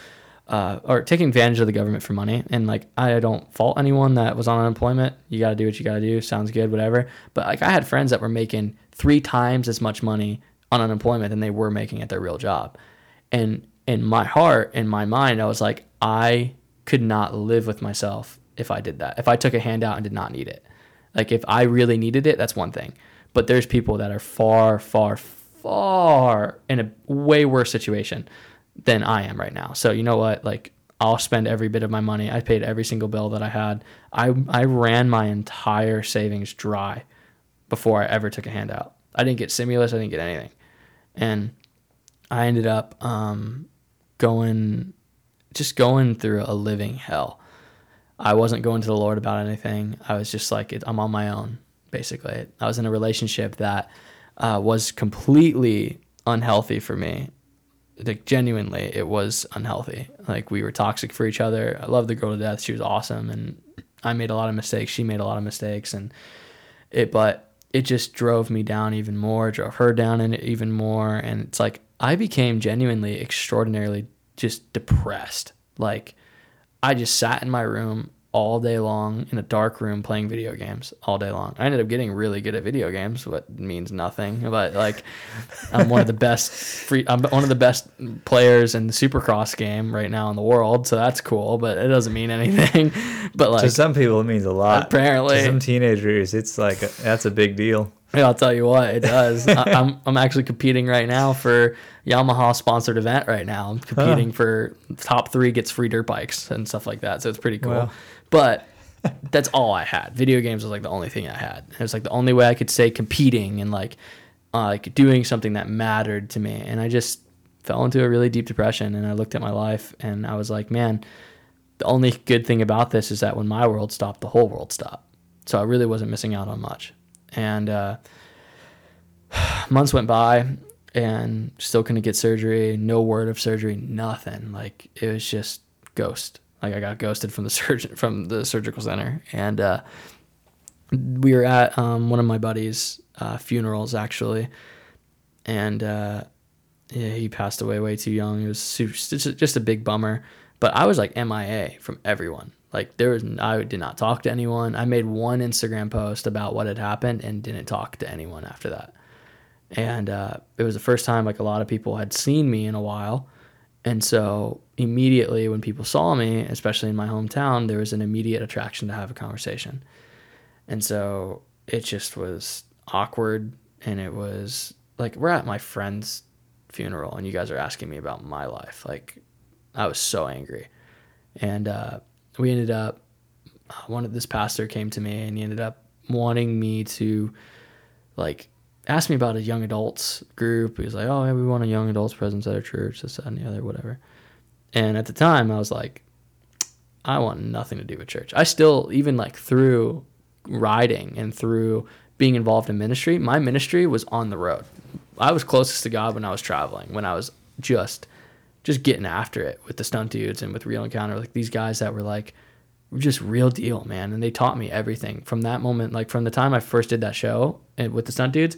uh, or taking advantage of the government for money. And like I don't fault anyone that was on unemployment. You got to do what you got to do. Sounds good, whatever. But like I had friends that were making three times as much money on unemployment than they were making at their real job. And in my heart, in my mind, I was like, I could not live with myself if I did that. If I took a handout and did not need it. Like if I really needed it, that's one thing. But there's people that are far, far, far in a way worse situation than I am right now. So you know what? Like I'll spend every bit of my money. I paid every single bill that I had. I I ran my entire savings dry before I ever took a handout. I didn't get stimulus. I didn't get anything, and I ended up um, going, just going through a living hell. I wasn't going to the Lord about anything. I was just like, I'm on my own, basically. I was in a relationship that uh, was completely unhealthy for me. Like, genuinely, it was unhealthy. Like, we were toxic for each other. I loved the girl to death. She was awesome. And I made a lot of mistakes. She made a lot of mistakes. And it, but it just drove me down even more, drove her down in it even more. And it's like, I became genuinely extraordinarily just depressed. Like, I just sat in my room all day long in a dark room playing video games all day long. I ended up getting really good at video games, what means nothing, but like I'm one of the best free I'm one of the best players in the Supercross game right now in the world, so that's cool, but it doesn't mean anything. (laughs) But like to some people, it means a lot. Apparently. to some teenagers, it's like a, that's a big deal. Yeah, I'll tell you what, it does. I, (laughs) I'm I'm actually competing right now for Yamaha sponsored event right now. I'm competing for top three gets free dirt bikes and stuff like that. So it's pretty cool. Wow. But that's all I had. Video games was like the only thing I had. It was like the only way I could say competing and like uh, like doing something that mattered to me. And I just fell into a really deep depression. And I looked at my life and I was like, man, the only good thing about this is that when my world stopped, the whole world stopped. So I really wasn't missing out on much. And uh, (sighs) months went by and still couldn't get surgery. No word of surgery, nothing. Like it was just ghost. Like I got ghosted from the (laughs) surgeon from the surgical center, and uh, we were at um, one of my buddies' uh, funerals actually, and uh, yeah, he passed away way too young. It was super, just, a big bummer. But I was like MIA from everyone. Like there was, I did not talk to anyone. I made one Instagram post about what had happened and didn't talk to anyone after that. And uh, it was the first time like a lot of people had seen me in a while. And so immediately when people saw me, especially in my hometown, there was an immediate attraction to have a conversation. And so it just was awkward. And it was like, we're at my friend's funeral and you guys are asking me about my life. Like, I was so angry. And uh, we ended up, one of this pastor came to me and he ended up wanting me to, like, ask me about a young adults group. He was like, "Oh, yeah, we want a young adults presence at our church, this, that, and the other, whatever." And at the time, I was like, "I want nothing to do with church." I still, even like through riding and through being involved in ministry, my ministry was on the road. I was closest to God when I was traveling, when I was just, just getting after it with the stunt dudes and with Real Encounter, like these guys that were like just real deal, man. And they taught me everything from that moment, like from the time I first did that show and with the stunt dudes,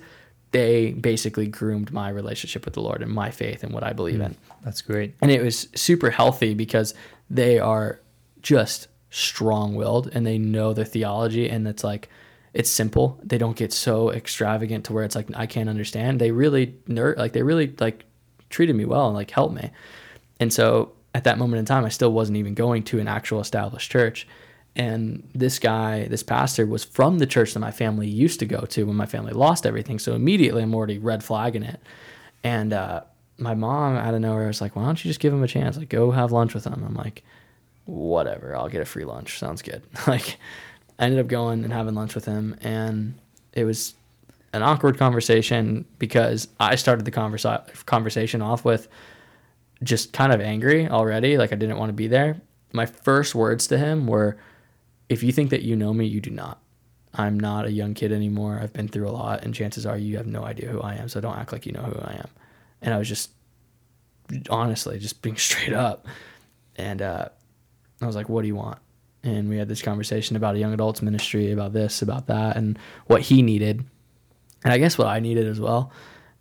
they basically groomed my relationship with the Lord and my faith and what I believe hmm. in. That's great. And it was super healthy because they are just strong willed and they know their theology and it's like it's simple. They don't get so extravagant to where it's like I can't understand. They really nerd like they really like treated me well and like helped me. And so at that moment in time I still wasn't even going to an actual established church. And this guy, this pastor, was from the church that my family used to go to when my family lost everything. So immediately I'm already red flagging it. And uh, my mom out of nowhere was like, "Why don't you just give him a chance? Like, go have lunch with him." I'm like, "Whatever, I'll get a free lunch. Sounds good." (laughs) like, I ended up going and having lunch with him, and it was an awkward conversation because I started the conversa- conversation off with just kind of angry already, like I didn't want to be there. My first words to him were, "If you think that you know me, you do not. I'm not a young kid anymore. I've been through a lot, and chances are you have no idea who I am. So don't act like you know who I am." And I was just honestly just being (laughs) straight up, and uh, I was like, "What do you want?" And we had this conversation about a young adults ministry, about this, about that, and what he needed, and I guess what I needed as well.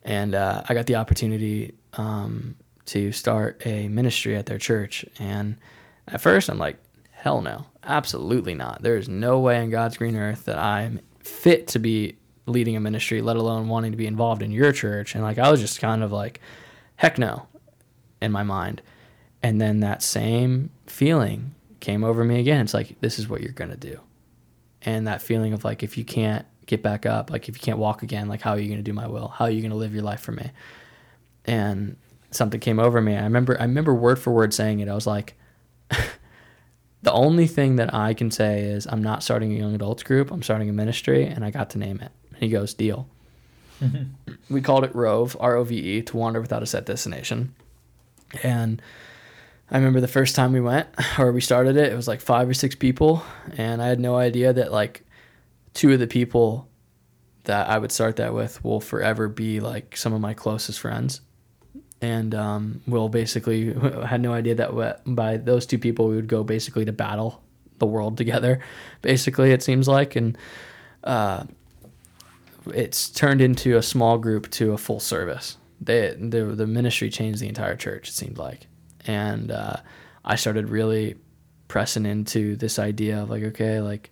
And uh, I got the opportunity um, to start a ministry at their church. And at first, I'm like, hell no, absolutely not. There is no way in God's green earth that I'm fit to be leading a ministry, let alone wanting to be involved in your church. And like, I was just kind of like, heck no, in my mind. And then that same feeling came over me again. It's like, this is what you're going to do. And that feeling of like, if you can't get back up, like, if you can't walk again, like, how are you going to do my will? How are you going to live your life for me? And something came over me. I remember, I remember word for word saying it. I was like, (laughs) the only thing that I can say is I'm not starting a young adults group. I'm starting a ministry, and I got to name it. And he goes, deal. (laughs) we called it Rove, R O V E, to wander without a set destination. And I remember the first time we went or we started it, it was like five or six people, and I had no idea that like two of the people that I would start that with will forever be like some of my closest friends. And um, we'll basically (laughs) had no idea that by those two people we would go basically to battle the world together. Basically, it seems like, and uh, it's turned into a small group to a full service. They, the the ministry changed the entire church. It seemed like, and uh, I started really pressing into this idea of like, okay, like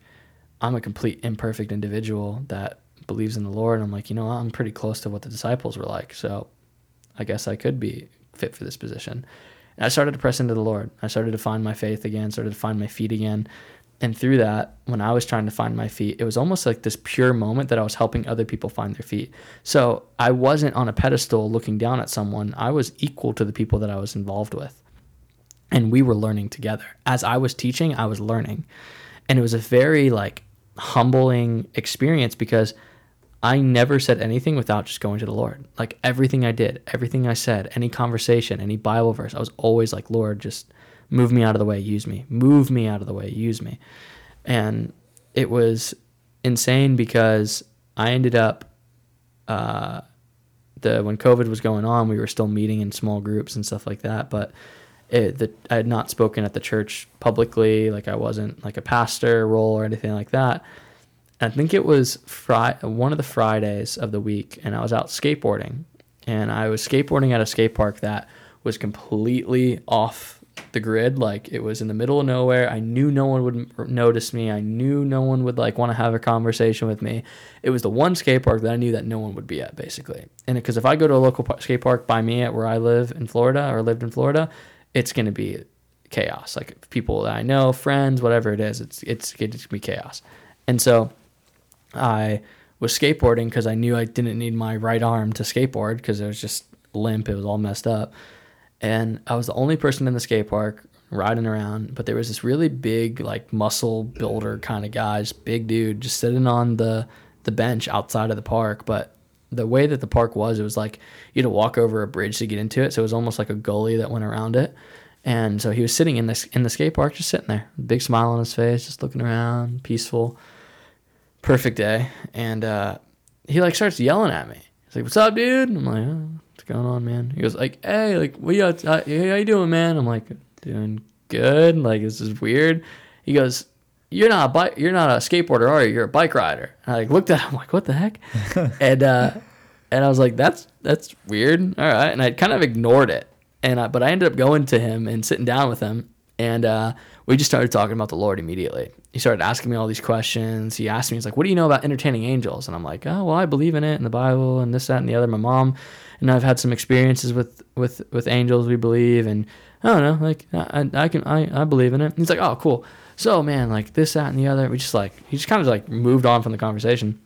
I'm a complete imperfect individual that believes in the Lord. And I'm like, you know, I'm pretty close to what the disciples were like. So I guess I could be fit for this position. And I started to press into the Lord. I started to find my faith again, started to find my feet again. And through that, when I was trying to find my feet, it was almost like this pure moment that I was helping other people find their feet. So I wasn't on a pedestal looking down at someone, I was equal to the people that I was involved with. And we were learning together. As I was teaching, I was learning. And it was a very like humbling experience because I never said anything without just going to the Lord. Like everything I did, everything I said, any conversation, any Bible verse, I was always like, Lord, just move me out of the way, use me. Move me out of the way, use me. And it was insane because I ended up uh, the when COVID was going on, we were still meeting in small groups and stuff like that. But it, the, I had not spoken at the church publicly, like I wasn't like a pastor role or anything like that. I think it was Friday, one of the Fridays of the week, and I was out skateboarding, and I was skateboarding at a skate park that was completely off the grid. Like it was in the middle of nowhere. I knew no one would notice me. I knew no one would like want to have a conversation with me. It was the one skate park that I knew that no one would be at, basically. And because if I go to a local skate park by me at where I live in Florida or lived in Florida, it's going to be chaos. Like people that I know, friends, whatever it is, it's it's it's gonna be chaos. And so I was skateboarding because I knew I didn't need my right arm to skateboard because it was just limp. It was all messed up. And I was the only person in the skate park riding around, but there was this really big, like muscle builder kind of guy, just big dude, just sitting on the the bench outside of the park. But the way that the park was, it was like you had to walk over a bridge to get into it. So it was almost like a gully that went around it. And so he was sitting in this in the skate park, just sitting there, big smile on his face, just looking around, peaceful perfect day, and uh, he like starts yelling at me. He's like, "What's up, dude?" I'm like, oh, "What's going on, man?" He goes like, "Hey, like, what you, uh, how you doing, man?" I'm like, "Doing good." Like, this is weird. He goes, "You're not a bike. You're not a skateboarder, are you? You're a bike rider." And I like looked at him like, "What the heck?" (laughs) and uh, and I was like, "That's that's weird." All right, and I kind of ignored it. And I, but I ended up going to him and sitting down with him, and uh, we just started talking about the Lord immediately. He started asking me all these questions. He asked me, he's like, What do you know about entertaining angels? And I'm like, Oh, well, I believe in it in the Bible and this, that, and the other. My mom and I've had some experiences with, with, with angels, we believe. And I don't know, like, I, I can, I, I believe in it. he's like, Oh, cool. So, man, like this, that, and the other. We just like, he just kind of like moved on from the conversation.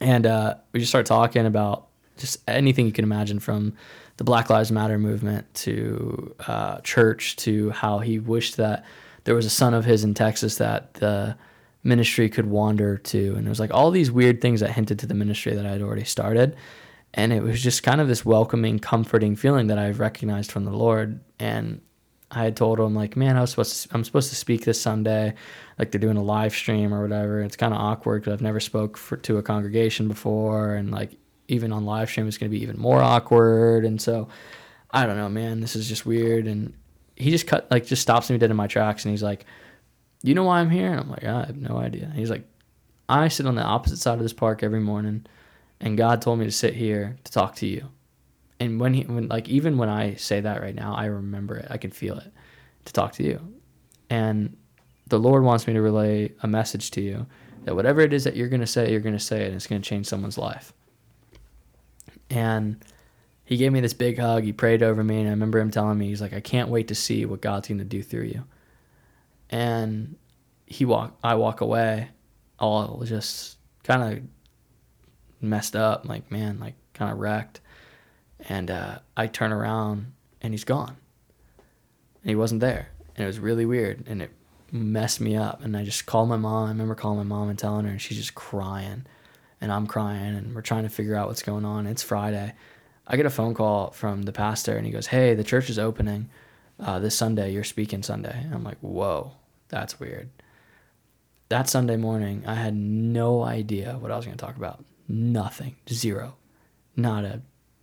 And uh, we just started talking about just anything you can imagine from the Black Lives Matter movement to uh, church to how he wished that there was a son of his in Texas that the ministry could wander to. And it was like all these weird things that hinted to the ministry that I had already started. And it was just kind of this welcoming, comforting feeling that I've recognized from the Lord. And I had told him like, man, I was supposed to, I'm supposed to speak this Sunday, like they're doing a live stream or whatever. It's kind of awkward because I've never spoke for, to a congregation before, and like even on live stream it's going to be even more awkward and so i don't know man this is just weird and he just cut like just stops me dead in my tracks and he's like you know why i'm here? And i'm like i have no idea. He's like i sit on the opposite side of this park every morning and god told me to sit here to talk to you. And when he when like even when i say that right now i remember it. I can feel it. To talk to you. And the lord wants me to relay a message to you that whatever it is that you're going to say you're going to say it and it's going to change someone's life. And he gave me this big hug. He prayed over me, and I remember him telling me, he's like, I can't wait to see what God's going to do through you. And he walk, I walk away, all just kind of messed up, like man, like kind of wrecked. And uh, I turn around, and he's gone. And he wasn't there, and it was really weird, and it messed me up. And I just called my mom. I remember calling my mom and telling her, and she's just crying and I'm crying and we're trying to figure out what's going on. It's Friday. I get a phone call from the pastor and he goes, Hey, the church is opening uh, this Sunday. You're speaking Sunday. And I'm like, Whoa, that's weird. That Sunday morning, I had no idea what I was going to talk about. Nothing. Zero. Not a,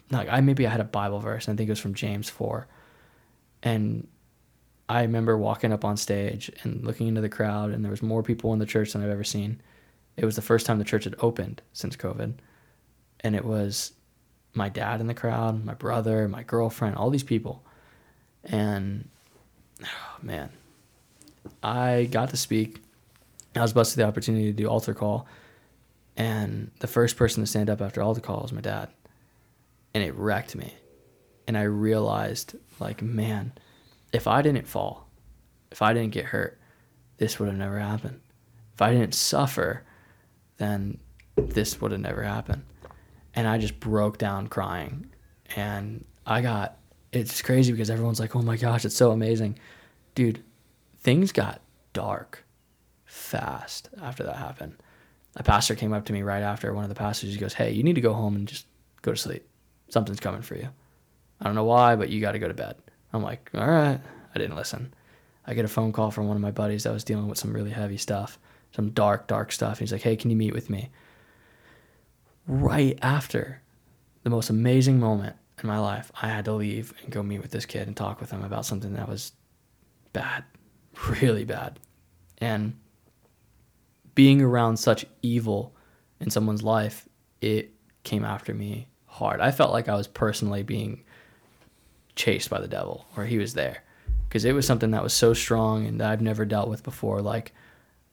like, I maybe I had a Bible verse. And I think it was from James 4. And I remember walking up on stage and looking into the crowd, and there was more people in the church than I've ever seen it was the first time the church had opened since COVID. And it was my dad in the crowd, my brother, my girlfriend, all these people. And oh, man, I got to speak. I was blessed with the opportunity to do altar call, and the first person to stand up after altar call was my dad, and it wrecked me, and I realized like, man, if I didn't fall, if I didn't get hurt, this would have never happened. If I didn't suffer, then this would have never happened. And I just broke down crying. And I got, it's crazy because everyone's like, oh my gosh, it's so amazing. Dude, things got dark fast after that happened. A pastor came up to me right after one of the pastors. He goes, hey, you need to go home and just go to sleep. Something's coming for you. I don't know why, but you got to go to bed. I'm like, all right. I didn't listen. I get a phone call from one of my buddies that was dealing with some really heavy stuff, some dark, dark stuff. He's like, hey, can you meet with me? Right after the most amazing moment in my life, I had to leave and go meet with this kid and talk with him about something that was bad, (laughs) really bad. And being around such evil in someone's life, it came after me hard. I felt like I was personally being chased by the devil, or he was there, because it was something that was so strong and that I've never dealt with before. Like,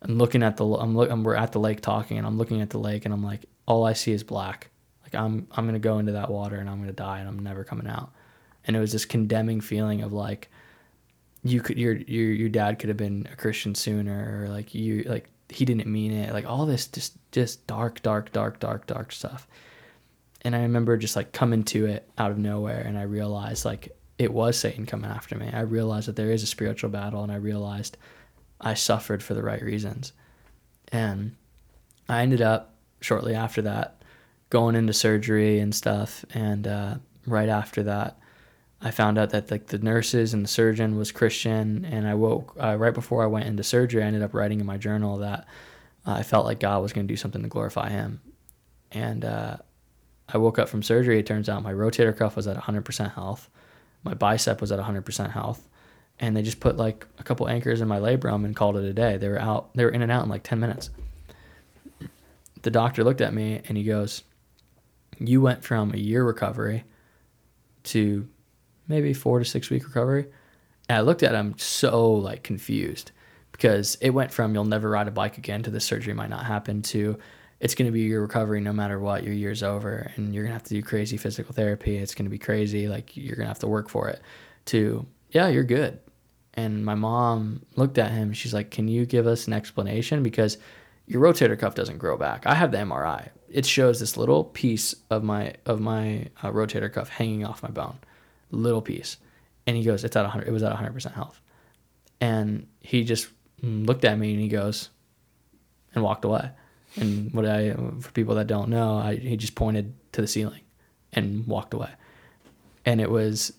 I'm looking at the, I'm look, we're at the lake talking, and I'm looking at the lake, and I'm like, all I see is black. Like I'm, I'm gonna go into that water and I'm gonna die, and I'm never coming out. And it was this condemning feeling of like, you could, your, your, your dad could have been a Christian sooner, or like you, like he didn't mean it, like all this just, just dark, dark, dark, dark, dark stuff and I remember just like coming to it out of nowhere and I realized like it was Satan coming after me. I realized that there is a spiritual battle and I realized I suffered for the right reasons. And I ended up shortly after that going into surgery and stuff and uh, right after that I found out that like the nurses and the surgeon was Christian and I woke uh, right before I went into surgery I ended up writing in my journal that uh, I felt like God was going to do something to glorify him. And uh, I woke up from surgery. It turns out my rotator cuff was at 100% health. My bicep was at 100% health. And they just put like a couple anchors in my labrum and called it a day. They were out, they were in and out in like 10 minutes. The doctor looked at me and he goes, You went from a year recovery to maybe four to six week recovery. And I looked at him so like confused because it went from you'll never ride a bike again to the surgery might not happen to it's going to be your recovery no matter what. Your year's over and you're going to have to do crazy physical therapy. It's going to be crazy. Like you're going to have to work for it. To yeah you're good. And my mom looked at him. She's like can you give us an explanation? Because your rotator cuff doesn't grow back. I have the mri it shows this little piece of my of my uh, rotator cuff hanging off my bone little piece. And he goes it's at 100 it was at 100% health. And he just looked at me and he goes and walked away. And what I, for people that don't know, I, he just pointed to the ceiling and walked away. And it was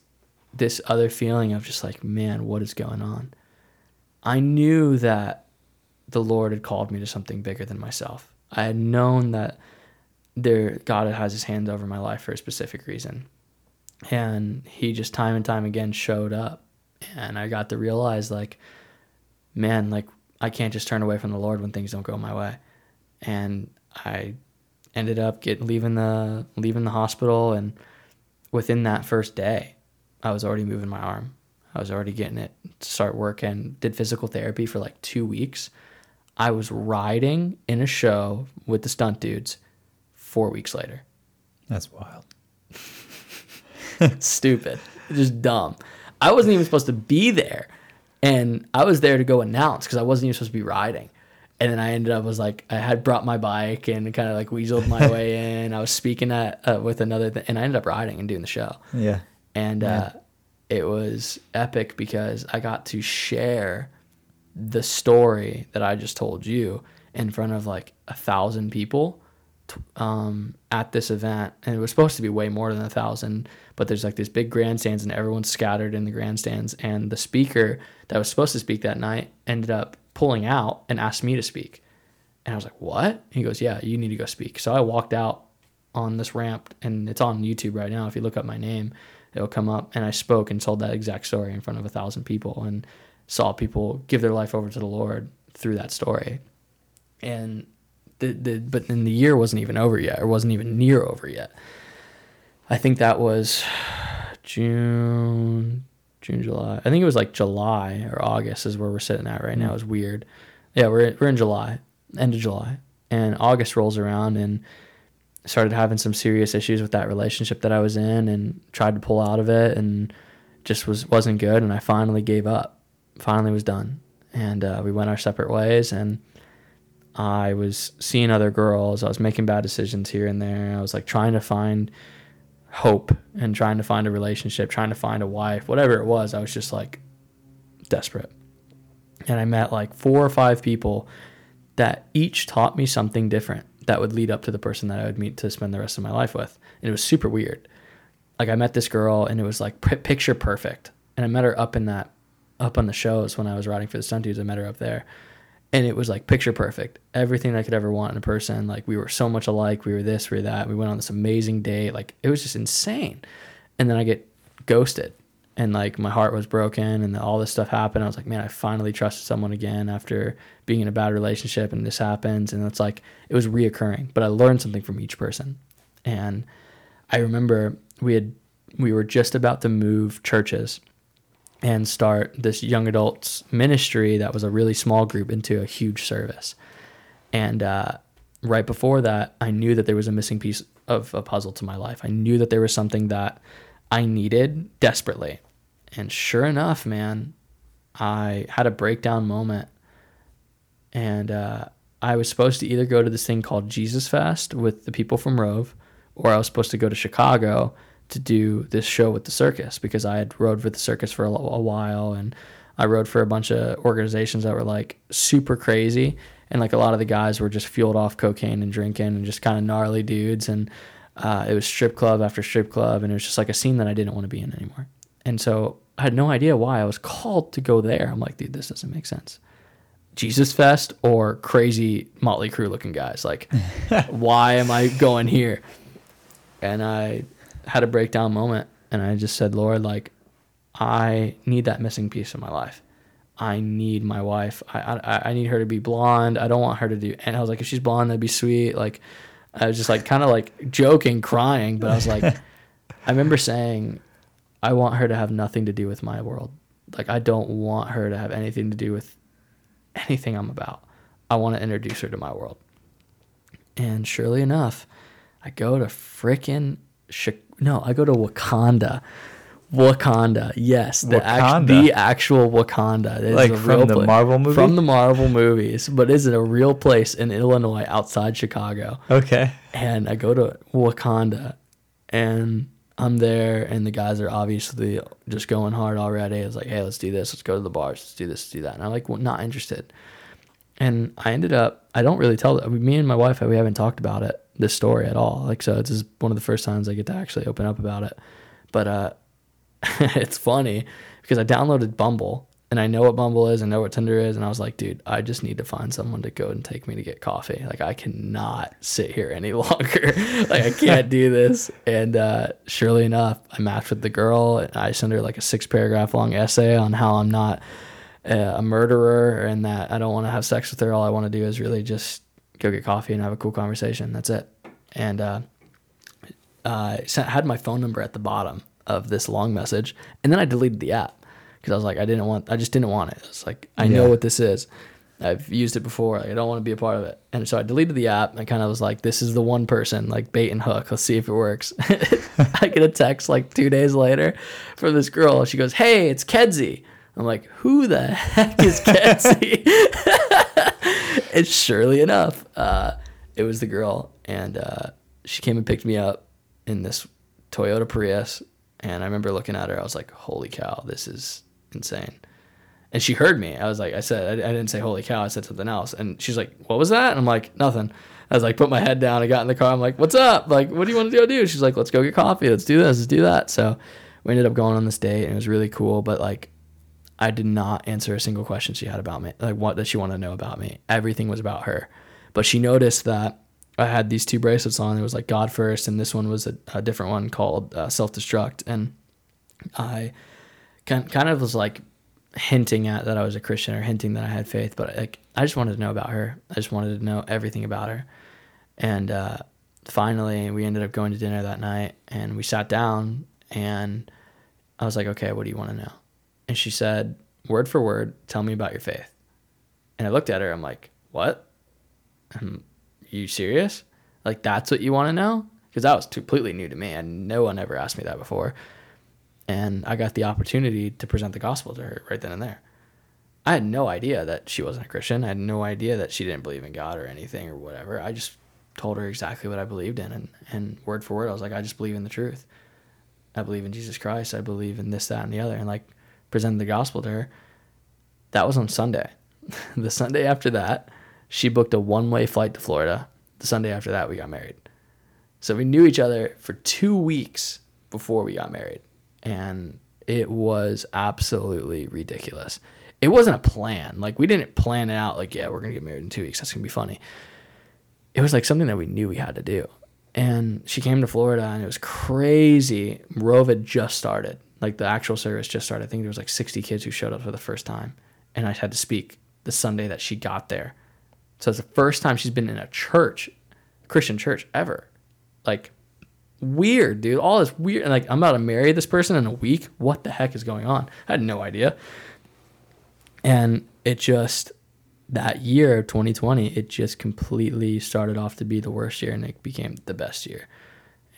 this other feeling of just like, man, what is going on? I knew that the Lord had called me to something bigger than myself. I had known that there God has his hand over my life for a specific reason. And he just time and time again showed up. And I got to realize like, man, like I can't just turn away from the Lord when things don't go my way and I ended up getting leaving the leaving the hospital and within that first day I was already moving my arm. I was already getting it to start working. Did physical therapy for like 2 weeks. I was riding in a show with the stunt dudes 4 weeks later. That's wild. (laughs) Stupid. Just dumb. I wasn't even supposed to be there. And I was there to go announce because I wasn't even supposed to be riding and then I ended up was like I had brought my bike and kind of like weaseled my (laughs) way in. I was speaking at uh, with another, th- and I ended up riding and doing the show. Yeah, and. Uh, it was epic because I got to share the story that I just told you in front of like a thousand people um, at this event, and it was supposed to be way more than a thousand. But there's like these big grandstands, and everyone's scattered in the grandstands. And the speaker that was supposed to speak that night ended up pulling out and asked me to speak. And I was like, "What?" He goes, "Yeah, you need to go speak." So I walked out on this ramp, and it's on YouTube right now. If you look up my name, it'll come up. And I spoke and told that exact story in front of a thousand people, and saw people give their life over to the Lord through that story. And the the but then the year wasn't even over yet, or wasn't even near over yet. I think that was June June, July. I think it was like July or August is where we're sitting at right now. Mm. It's weird. Yeah, we're we're in July, end of July, and August rolls around and started having some serious issues with that relationship that I was in and tried to pull out of it and just was wasn't good and I finally gave up. Finally was done. And uh, we went our separate ways and I was seeing other girls. I was making bad decisions here and there. I was like trying to find hope and trying to find a relationship, trying to find a wife, whatever it was. I was just like desperate. And I met like four or five people that each taught me something different that would lead up to the person that I would meet to spend the rest of my life with. And it was super weird. Like I met this girl and it was like picture perfect. And I met her up in that, up on the shows when I was writing for the stunt dudes. I met her up there and it was like picture perfect. Everything I could ever want in a person. Like we were so much alike. We were this, we were that. We went on this amazing date. Like it was just insane. And then I get ghosted and like my heart was broken and all this stuff happened. I was like, man, I finally trusted someone again after being in a bad relationship and this happens. And it's like, it was reoccurring, but I learned something from each person. And I remember we had, we were just about to move churches and start this young adults ministry that was a really small group into a huge service. And uh, right before that, I knew that there was a missing piece of a puzzle to my life. I knew that there was something that I needed desperately. And sure enough, man, I had a breakdown moment. And uh, I was supposed to either go to this thing called Jesus Fest with the people from Rove, or I was supposed to go to Chicago to do this show with the circus because I had rode with the circus for a, a while and I rode for a bunch of organizations that were like super crazy. And like a lot of the guys were just fueled off cocaine and drinking and just kind of gnarly dudes. And uh, it was strip club after strip club and it was just like a scene that I didn't want to be in anymore. And so I had no idea why I was called to go there. I'm like dude this doesn't make sense. Jesus Fest or crazy Motley Crue looking guys. Like (laughs) why am I going here? And I had a breakdown moment and I just said, Lord, like, I need that missing piece in my life. I need my wife. I, I, I need her to be blonde. I don't want her to do. And I was like, if she's blonde, that'd be sweet. Like, I was just like kind of like joking, crying, but I was like, (laughs) I remember saying, I want her to have nothing to do with my world. Like, I don't want her to have anything to do with anything I'm about. I want to introduce her to my world. And surely enough, I go to frickin' Chi- no, I go to Wakanda. Wakanda, yes, the act- Wakanda? the actual Wakanda. It is Like from the pla- Marvel movie? From the Marvel movies, but is it a real place in Illinois outside Chicago? Okay. And I go to Wakanda, and I'm there, and the guys are obviously just going hard already. It's like, hey, let's do this. Let's go to the bars. Let's do this. Let's do that. And I'm like, well, not interested. And I ended up, I don't really tell, me and my wife, we haven't talked about it, this story at all. Like, so this is one of the first times I get to actually open up about it. But uh, (laughs) it's funny because I downloaded Bumble and I know what Bumble is, I know what Tinder is. And I was like, dude, I just need to find someone to go and take me to get coffee. Like, I cannot sit here any (laughs) longer. like, I can't do this. And uh, surely enough, I matched with the girl and I sent her like a six paragraph long essay on how I'm not a murderer and that I don't want to have sex with her. All I want to do is really just go get coffee and have a cool conversation. That's it. And uh, I sent, had my phone number at the bottom of this long message, and then I deleted the app because I was like, I didn't want, I just didn't want it. It's like I know Yeah. what this is. I've used it before. Like, I don't want to be a part of it. And so I deleted the app. And I kind of was like, this is the one person, like bait and hook. Let's see if it works. (laughs) I get a text like two days later from this girl. She goes, Hey, it's Kedzie. I'm like, who the (laughs) heck is Kedzie? (laughs) (laughs) and surely enough, uh, it was the girl. And uh, she came and picked me up in this Toyota Prius. And I remember looking at her. I was like, holy cow, this is insane. And she heard me. I was like, I said, I, I didn't say holy cow. I said something else. And she's like, what was that? And I'm like, nothing. I was like, put my head down. I got in the car. I'm like, what's up? Like, what do you want to go do? She's like, let's go get coffee. Let's do this. Let's do that. So we ended up going on this date and it was really cool. But like, I did not answer a single question she had about me. Like, what did she want to know about me? Everything was about her. But she noticed that I had these two bracelets on. It was like God First, and this one was a, a different one called uh, Self Destruct. And I kind kind of was like hinting at that I was a Christian or hinting that I had faith, but like I just wanted to know about her. I just wanted to know everything about her. And uh, finally, we ended up going to dinner that night, and we sat down, and I was like, "Okay, what do you want to know?" And she said, word for word, tell me about your faith. And I looked at her, I'm like, what? Um, you serious? Like, that's what you want to know? Because that was completely new to me, and no one ever asked me that before. And I got the opportunity to present the gospel to her right then and there. I had no idea that she wasn't a Christian. I had no idea that she didn't believe in God or anything or whatever. I just told her exactly what I believed in, and, and word for word, I was like, I just believe in the truth. I believe in Jesus Christ. I believe in this, that, and the other. And like, presented the gospel to her. That was on Sunday. (laughs) the Sunday after that, she booked a one way flight to Florida. The Sunday after that, we got married. So we knew each other for two weeks before we got married. And it was absolutely ridiculous. It wasn't a plan. Like, we didn't plan it out, like, yeah, we're going to get married in two weeks. That's going to be funny. It was like something that we knew we had to do. And she came to Florida and it was crazy. Rove had just started. Like, the actual service just started. I think there was like 60 kids who showed up for the first time. And I had to speak the Sunday that she got there. So it's the first time she's been in a church, Christian church ever. Like weird, dude. All this weird and like I'm about to marry this person in a week. What the heck is going on? I had no idea. And it just that year 2020, it just completely started off to be the worst year and it became the best year.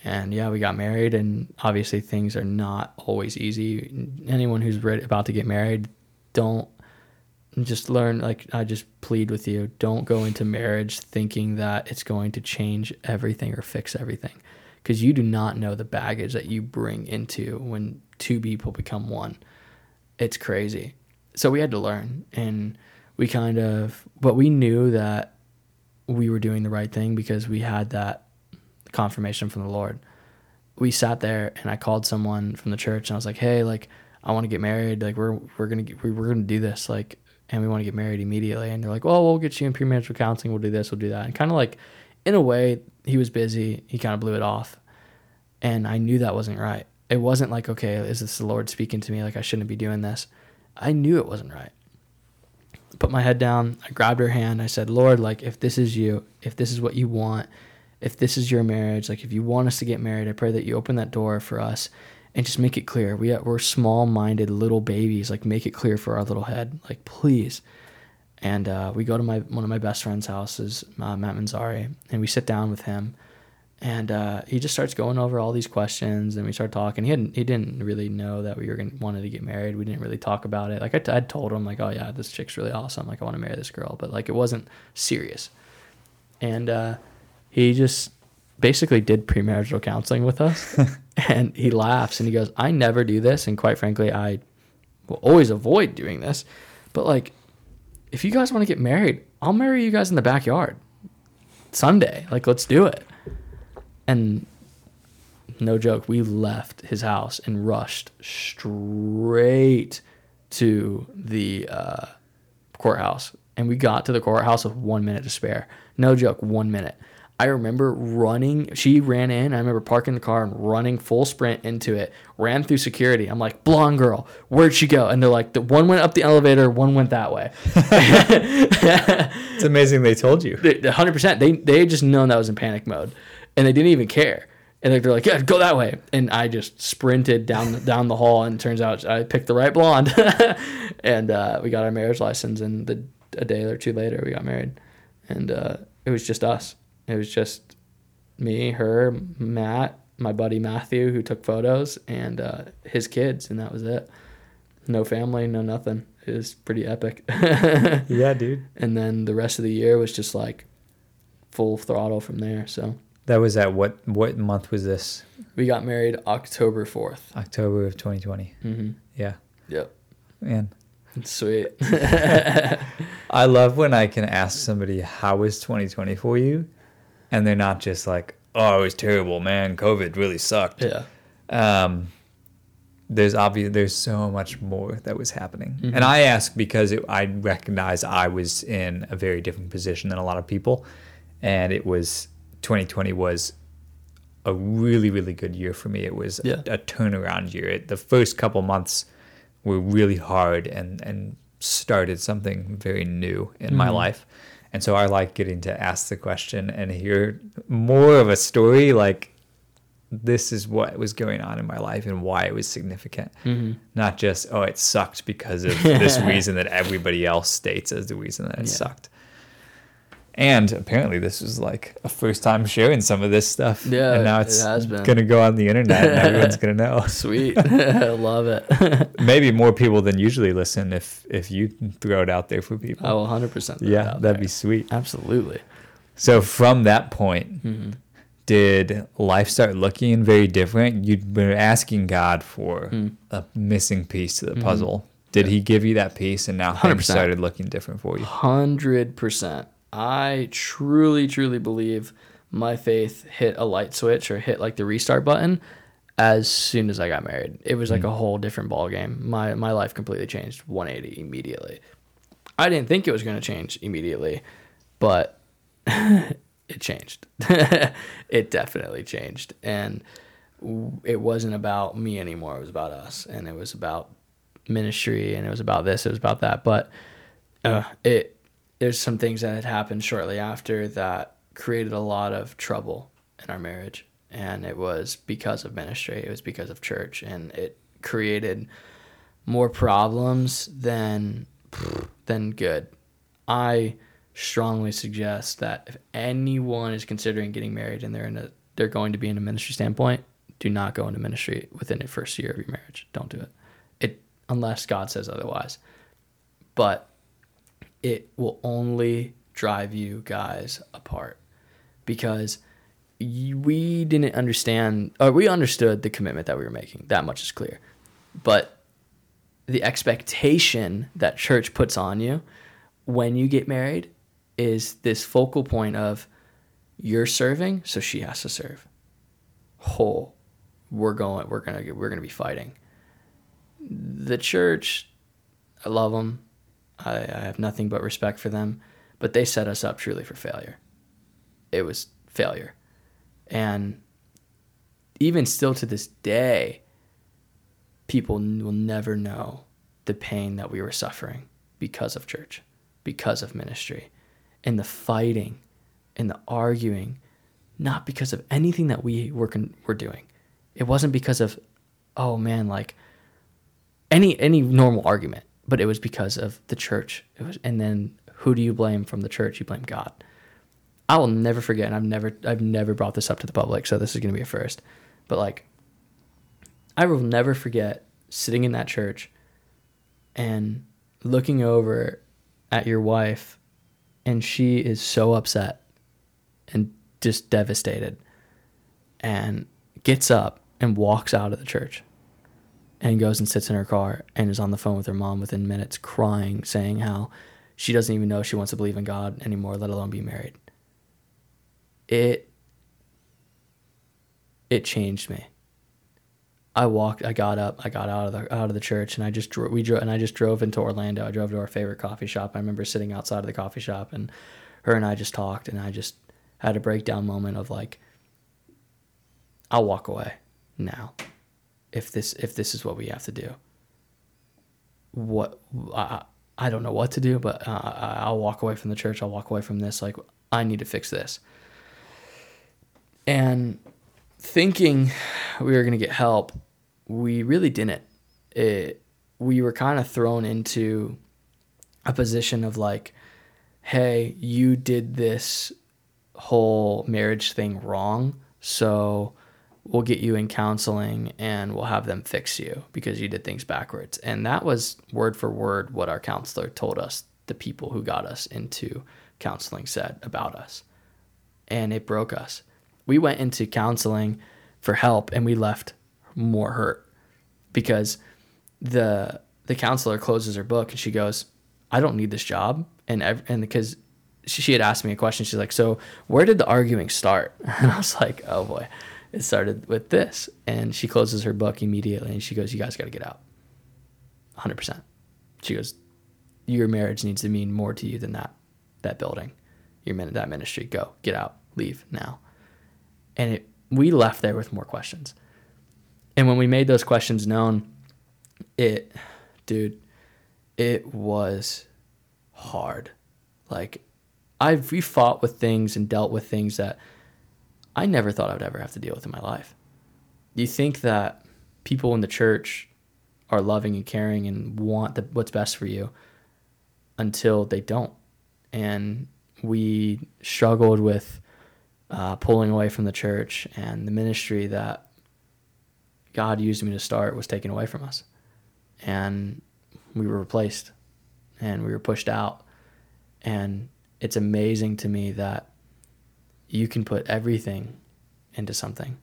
And yeah, we got married and obviously things are not always easy. Anyone who's ready, about to get married, don't just learn like i just plead with you don't go into marriage thinking that it's going to change everything or fix everything. Because you do not know the baggage that you bring into when two people become one. It's crazy. So we had to learn and we kind of but we knew that we were doing the right thing because we had that confirmation from the lord we sat there and i called someone from the church and i was like hey like I want to get married. Like we're we're gonna we're gonna do this. Like and we want to get married immediately. And they're like, well, we'll get you in premarital counseling. We'll do this, we'll do that. And kind of like, in a way, he was busy. He kind of blew it off. And I knew that wasn't right. It wasn't like, okay, is this the Lord speaking to me? Like, I shouldn't be doing this. I knew it wasn't right. Put my head down. I grabbed her hand. I said, Lord, like, if this is you, if this is what you want, if this is your marriage, like, if you want us to get married, I pray that you open that door for us and just make it clear. We we're small minded little babies. Like make it clear for our little head. Like please. And uh, we go to my one of my best friend's houses, uh, Matt Manzari, and we sit down with him, and uh, he just starts going over all these questions, and we start talking. He hadn't he didn't really know that we were gonna wanted to get married. We didn't really talk about it. Like I, I told him like, oh yeah, this chick's really awesome. Like I want to marry this girl, but like it wasn't serious. And uh, he just basically did premarital counseling with us. (laughs) and he laughs and he goes, I never do this. And quite frankly, I will always avoid doing this. But like, if you guys want to get married, I'll marry you guys in the backyard Sunday. Like, let's do it. And no joke, we left his house and rushed straight to the uh, courthouse. And we got to the courthouse with one minute to spare. No joke, one minute. I remember running. She ran in. I remember parking the car and running full sprint into it. Ran through security. I'm like, blonde girl, where'd she go? And they're like, the one went up the elevator, one went that way. it's amazing they told you. 100. percent They they just known that was in panic mode, and they didn't even care. And they're like, yeah, go that way. And I just sprinted down the, down the hall, and turns out I picked the right blonde. (laughs) and uh, we got our marriage license, and the, a day or two later, we got married, and uh, it was just us it was just me, her, Matt, my buddy Matthew, who took photos, and uh, his kids, and that was it. No family, no nothing. It was pretty epic. (laughs) yeah, dude. And then the rest of the year was just like full throttle from there. So that was at what what month was this? We got married October fourth. October of 2020. Mm-hmm. Yeah. Yep. Man. Sweet. (laughs) I love when I can ask somebody how was 2020 for you, and they're not just like, "Oh, it was terrible, man. COVID really sucked." Yeah. Um, there's obvious there's so much more that was happening, Mm-hmm. and I ask because it, I recognize I was in a very different position than a lot of people, and it was 2020 was a really really good year for me. It was Yeah. a, a turnaround year. It, the first couple months were really hard and and started something very new in my Mhm. life. And so I like getting to ask the question and hear more of a story like this is what was going on in my life and why it was significant. Mm-hmm. Not just, oh, it sucked because of (laughs) this reason that everybody else states as the reason that it Yeah. sucked. And apparently, this was like a first time sharing some of this stuff. Yeah, and now it's been. gonna go on the internet, and everyone's gonna (laughs) know. Sweet. I (laughs) (laughs) love it. Maybe more people than usually listen if if you throw it out there for people. I will 100% yeah, that'd there. be sweet. Absolutely. So from that point, Mm-hmm. did life start looking very different? You'd been asking God for Mm. a missing piece to the Mm-hmm. puzzle. Did He give you that piece, and now things 100%. started looking different for you? Hundred percent. I truly, truly believe my faith hit a light switch or hit like the restart button as soon as I got married. It was like a whole different ball game. My my life completely changed 180 immediately. I didn't think it was going to change immediately, but (laughs) it changed. (laughs) it definitely changed, and it wasn't about me anymore. It was about us, and it was about ministry, and it was about this, it was about that. But uh, it there's some things that had happened shortly after that created a lot of trouble in our marriage, and it was because of ministry. It was because of church, and it created more problems than than good. I strongly suggest that if anyone is considering getting married and they're in a they're going to be in a ministry standpoint, do not go into ministry within the first year of your marriage. Don't do it. It unless God says otherwise. But it will only drive you guys apart because we didn't understand or we understood the commitment that we were making. That much is clear. But the expectation that church puts on you when you get married is this focal point of you're serving, so she has to serve. Whole, we're going, we're gonna, we're gonna be fighting. The church, I love them. I, I have nothing but respect for them, but they set us up truly for failure. It was failure, and even still to this day, people will never know the pain that we were suffering because of church, because of ministry, and the fighting and the arguing, not because of anything that we were con- were doing. It wasn't because of, oh man, like any any normal argument, but it was because of the church. It was, and then who do you blame from the church? You blame God. I will never forget, and I've never I've never brought this up to the public, so this is gonna be a first. But like, I will never forget sitting in that church and looking over at your wife, and she is so upset and just devastated, and gets up and walks out of the church and goes and sits in her car and is on the phone with her mom within minutes crying saying how she doesn't even know she wants to believe in God anymore let alone be married. It it changed me. I walked I got up I got out of the out of the church and I just we drove and I just drove into Orlando. I drove to our favorite coffee shop. I remember sitting outside of the coffee shop and her and I just talked and I just had a breakdown moment of like I'll walk away now if this if this is what we have to do. What I I don't know what to do, but uh, I'll walk away from the church. I'll walk away from this. Like I need to fix this. And thinking we were gonna get help, we really didn't. It we were kind of thrown into a position of like, hey, you did this whole marriage thing wrong, so we'll get you in counseling and we'll have them fix you because you did things backwards. And that was word for word what our counselor told us, the people who got us into counseling said about us. And it broke us. We went into counseling for help and we left more hurt because the the counselor closes her book and she goes, "I don't need this job." And ev- and because she, she had asked me a question, she's like, "So where did the arguing start?" (laughs) And I was like, "Oh boy, it started with this." And she closes her book immediately and she goes, "You guys got to get out." 100%. She goes, "Your marriage needs to mean more to you than that that building. Your min- that ministry. Go. Get out. Leave now." And it, we left there with more questions. And when we made those questions known, it, dude, it was hard. Like, I've we fought with things and dealt with things that I never thought I would ever have to deal with in my life. you think that people in the church are loving and caring and want the, what's best for you until they don't. And we struggled with uh, pulling away from the church, and the ministry that God used me to start was taken away from us. And we were replaced and we were pushed out. And it's amazing to me that you can put everything into something,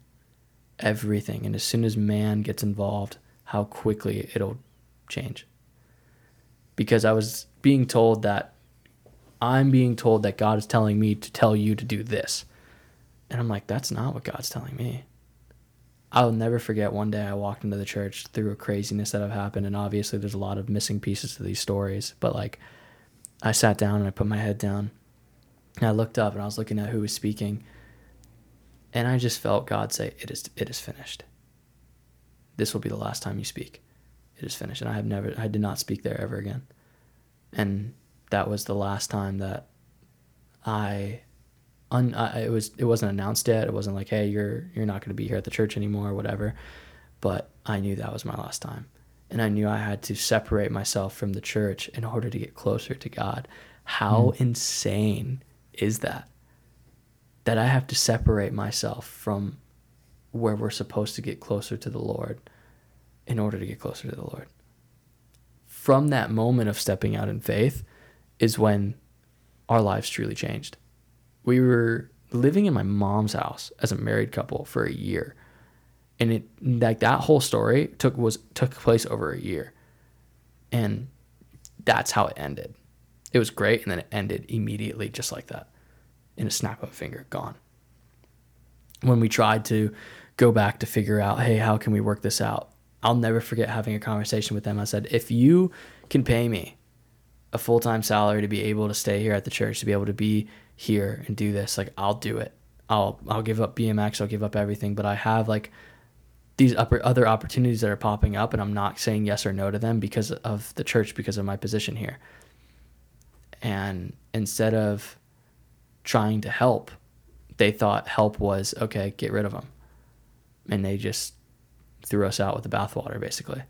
everything. And as soon as man gets involved, how quickly it'll change. Because I was being told that I'm being told that God is telling me to tell you to do this. And I'm like, that's not what God's telling me. I'll never forget one day I walked into the church through a craziness that have happened. And obviously, there's a lot of missing pieces to these stories. But like, I sat down and I put my head down. And I looked up and I was looking at who was speaking. And I just felt God say, It is, it is finished. This will be the last time you speak. It is finished. And I have never, I did not speak there ever again. And that was the last time that I un, uh, it was it wasn't announced yet. It wasn't like, hey, you're you're not going to be here at the church anymore or whatever. But I knew that was my last time, and I knew I had to separate myself from the church in order to get closer to God. How mm. insane is that? That I have to separate myself from where we're supposed to get closer to the Lord in order to get closer to the Lord. From that moment of stepping out in faith is when our lives truly changed we were living in my mom's house as a married couple for a year and it like that whole story took was took place over a year and that's how it ended it was great and then it ended immediately just like that in a snap of a finger gone. When we tried to go back to figure out hey how can we work this out? I'll never forget having a conversation with them. I said if you can pay me a full-time salary to be able to stay here at the church to be able to be here and do this like i'll do it. I'll i'll give up bmx i'll give up everything but i have like these upper other opportunities that are popping up and i'm not saying yes or no to them because of the church because of my position here and instead of trying to help they thought help was okay get rid of them and they just threw us out with the bathwater basically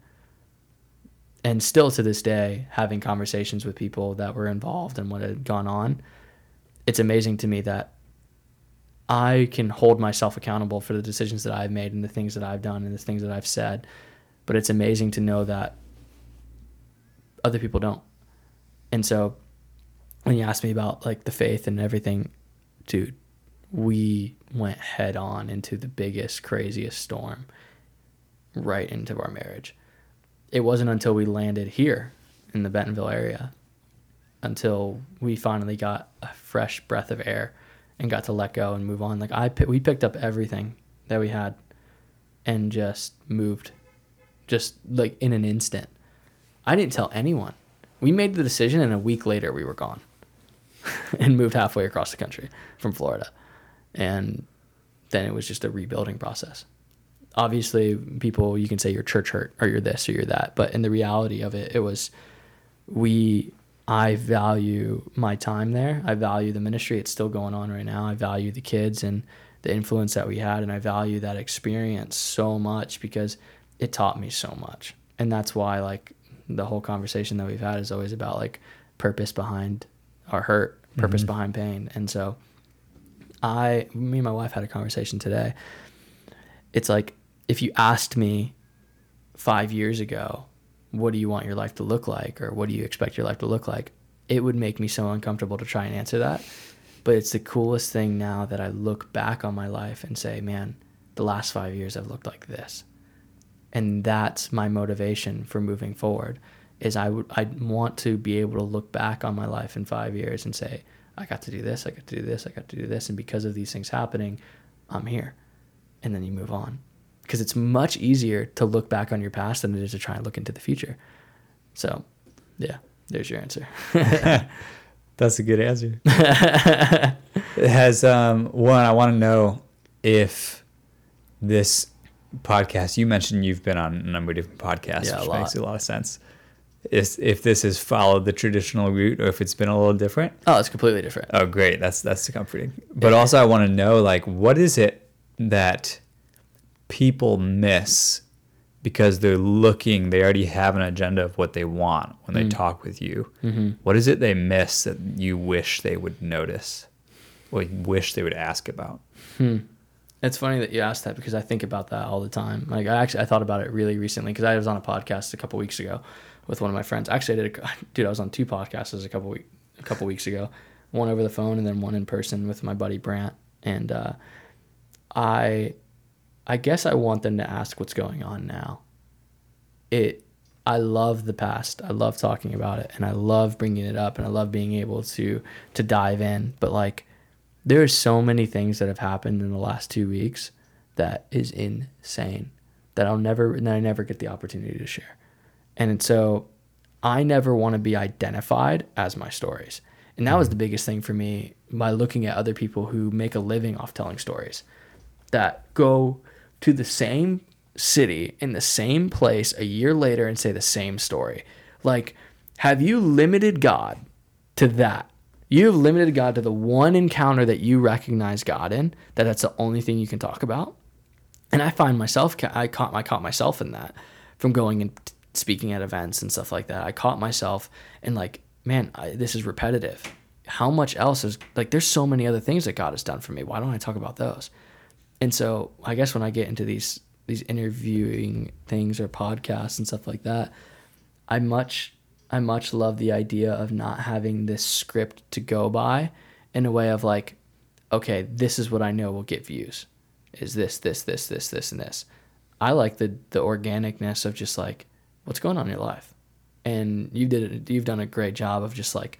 and still to this day having conversations with people that were involved and what had gone on it's amazing to me that I can hold myself accountable for the decisions that I've made and the things that I've done and the things that I've said. But it's amazing to know that other people don't. And so when you asked me about like the faith and everything, dude, we went head on into the biggest, craziest storm right into our marriage. It wasn't until we landed here in the Bentonville area until we finally got a fresh breath of air and got to let go and move on. Like I, we picked up everything that we had and just moved, just like in an instant. I didn't tell anyone. We made the decision, and a week later we were gone, (laughs) and moved halfway across the country from Florida, and then it was just a rebuilding process. Obviously, people you can say you're church hurt or you're this or you're that, but in the reality of it, it was we I value my time there. I value the ministry. It's still going on right now. I value the kids and the influence that we had. And I value that experience so much because it taught me so much. And that's why, like, the whole conversation that we've had is always about, like, purpose behind our hurt, purpose mm-hmm. behind pain. And so, I, me and my wife had a conversation today. It's like, if you asked me five years ago, what do you want your life to look like or what do you expect your life to look like it would make me so uncomfortable to try and answer that but it's the coolest thing now that i look back on my life and say man the last five years have looked like this and that's my motivation for moving forward is i would i want to be able to look back on my life in five years and say i got to do this i got to do this i got to do this and because of these things happening i'm here and then you move on because it's much easier to look back on your past than it is to try and look into the future. So, yeah, there's your answer. (laughs) (laughs) That's a good answer. (laughs) it has um, one. I want to know if this podcast. You mentioned you've been on a number of different podcasts, yeah, which makes a lot of sense. Is if this has followed the traditional route, or if it's been a little different? Oh, it's completely different. Oh, great. That's that's comforting. But yeah. also, I want to know like what is it that people miss because they're looking, they already have an agenda of what they want when they talk with you. Mm-hmm. What is it they miss that you wish they would notice? Or you wish they would ask about? It's funny that you asked that because I think about that all the time. Like I actually I thought about it really recently because I was on a podcast a couple weeks ago with one of my friends. Actually, I did a, (laughs) dude. I was on two podcasts a couple week, a couple weeks ago. One over the phone and then one in person with my buddy Brant. And uh, I, I guess I want them to ask what's going on now. It. I love the past. I love talking about it, and I love bringing it up, and I love being able to to dive in. But like, there are so many things that have happened in the last two weeks that is insane that I'll never that I never get the opportunity to share. And so I never want to be identified as my stories. And that was mm-hmm. the biggest thing for me by looking at other people who make a living off telling stories that go to the same city in the same place a year later and say the same story. Like, have you limited God to that? You have limited God to the one encounter that you recognize God in, that that's the only thing you can talk about. And I find myself, I caught, I caught myself in that from going and speaking at events and stuff like that. I caught myself and like, man, I, this is repetitive. How much else is like? There's so many other things that God has done for me. Why don't I talk about those? And so I guess when I get into these these interviewing things or podcasts and stuff like that, I much I much love the idea of not having this script to go by in a way of like, okay, this is what I know will get views. Is this, this, this, this, this, and this. I like the the organicness of just like, what's going on in your life, and you did it. You've done a great job of just like,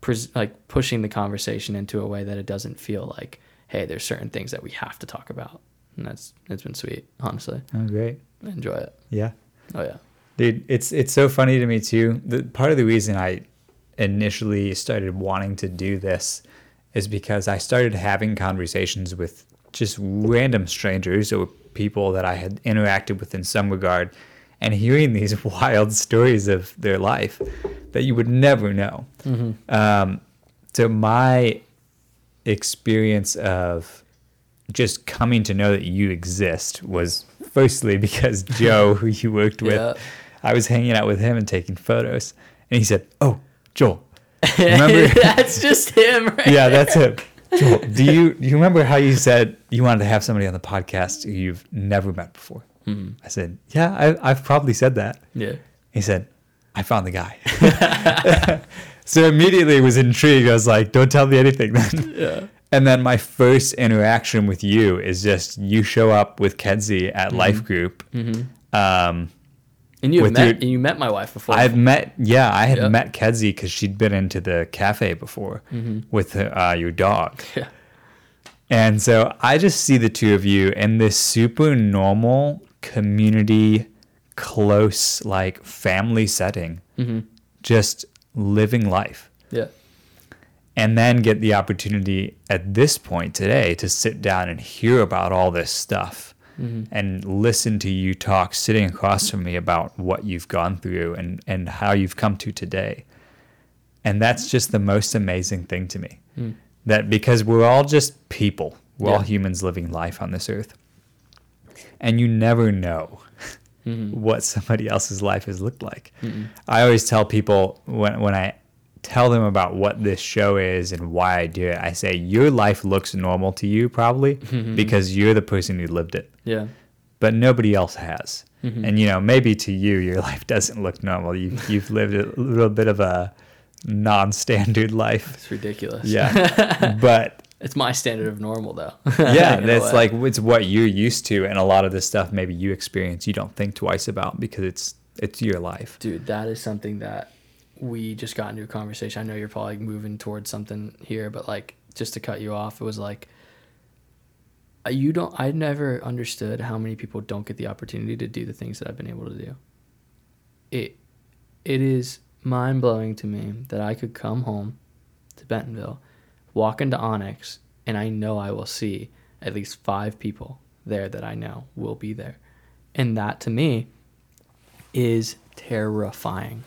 pres- like pushing the conversation into a way that it doesn't feel like, hey, there's certain things that we have to talk about, and that's it's been sweet. Honestly, Oh, great. I enjoy it. Yeah. Oh yeah. Dude, it's it's so funny to me too. The part of the reason I initially started wanting to do this is because I started having conversations with just random strangers or people that I had interacted with in some regard and hearing these (laughs) wild stories of their life that you would never know. Um, so my experience of just coming to know that you exist was firstly (laughs) because Joe, who you worked with, Yeah. I was hanging out with him and taking photos, and he said, "Oh, Joel, remember?" (laughs) that's just him, right? yeah, that's him. Joel, do you do you remember how you said you wanted to have somebody on the podcast who you've never met before? I said, "Yeah, I, I've probably said that." Yeah. He said, I found the guy. (laughs) so immediately was intrigued. I was like, don't tell me anything then. (laughs) Yeah. And then my first interaction with you is just you show up with Kenzie at Life Group. Um, And you met your- and you met my wife before. I've met, yeah, I had Yep. met Kenzie because she'd been into the cafe before with uh, your dog. (laughs) yeah. And so I just see the two of you in this super normal community, close, like family setting, mm-hmm. just living life. Yeah. And then get the opportunity at this point today to sit down and hear about all this stuff mm-hmm. and listen to you talk sitting across from me about what you've gone through and, and how you've come to today. And that's just the most amazing thing to me. Mm. That because we're all just people, we're all humans living life on this earth. And you never know mm-hmm. (laughs) what somebody else's life has looked like. Mm-hmm. I always tell people when, when I tell them about what this show is and why I do it, I say, Your life looks normal to you probably mm-hmm. because you're the person who lived it Yeah. but nobody else has. And you know, maybe to you, your (laughs) life doesn't look normal. You you've lived a little bit of a non-standard life. It's ridiculous. Yeah, (laughs) but It's my standard of normal though. (laughs) yeah, that's like it's what you're used to, and a lot of this stuff maybe you experience, you don't think twice about because it's it's your life. dude, that is something that we just got into a conversation. I know you're probably moving towards something here, but like just to cut you off, it was like uh, you don't I never understood how many people don't get the opportunity to do the things that I've been able to do. It it is mind-blowing to me that I could come home to Bentonville, walk into Onyx, and I know I will see at least 5 people there that I know will be there. And that to me is terrifying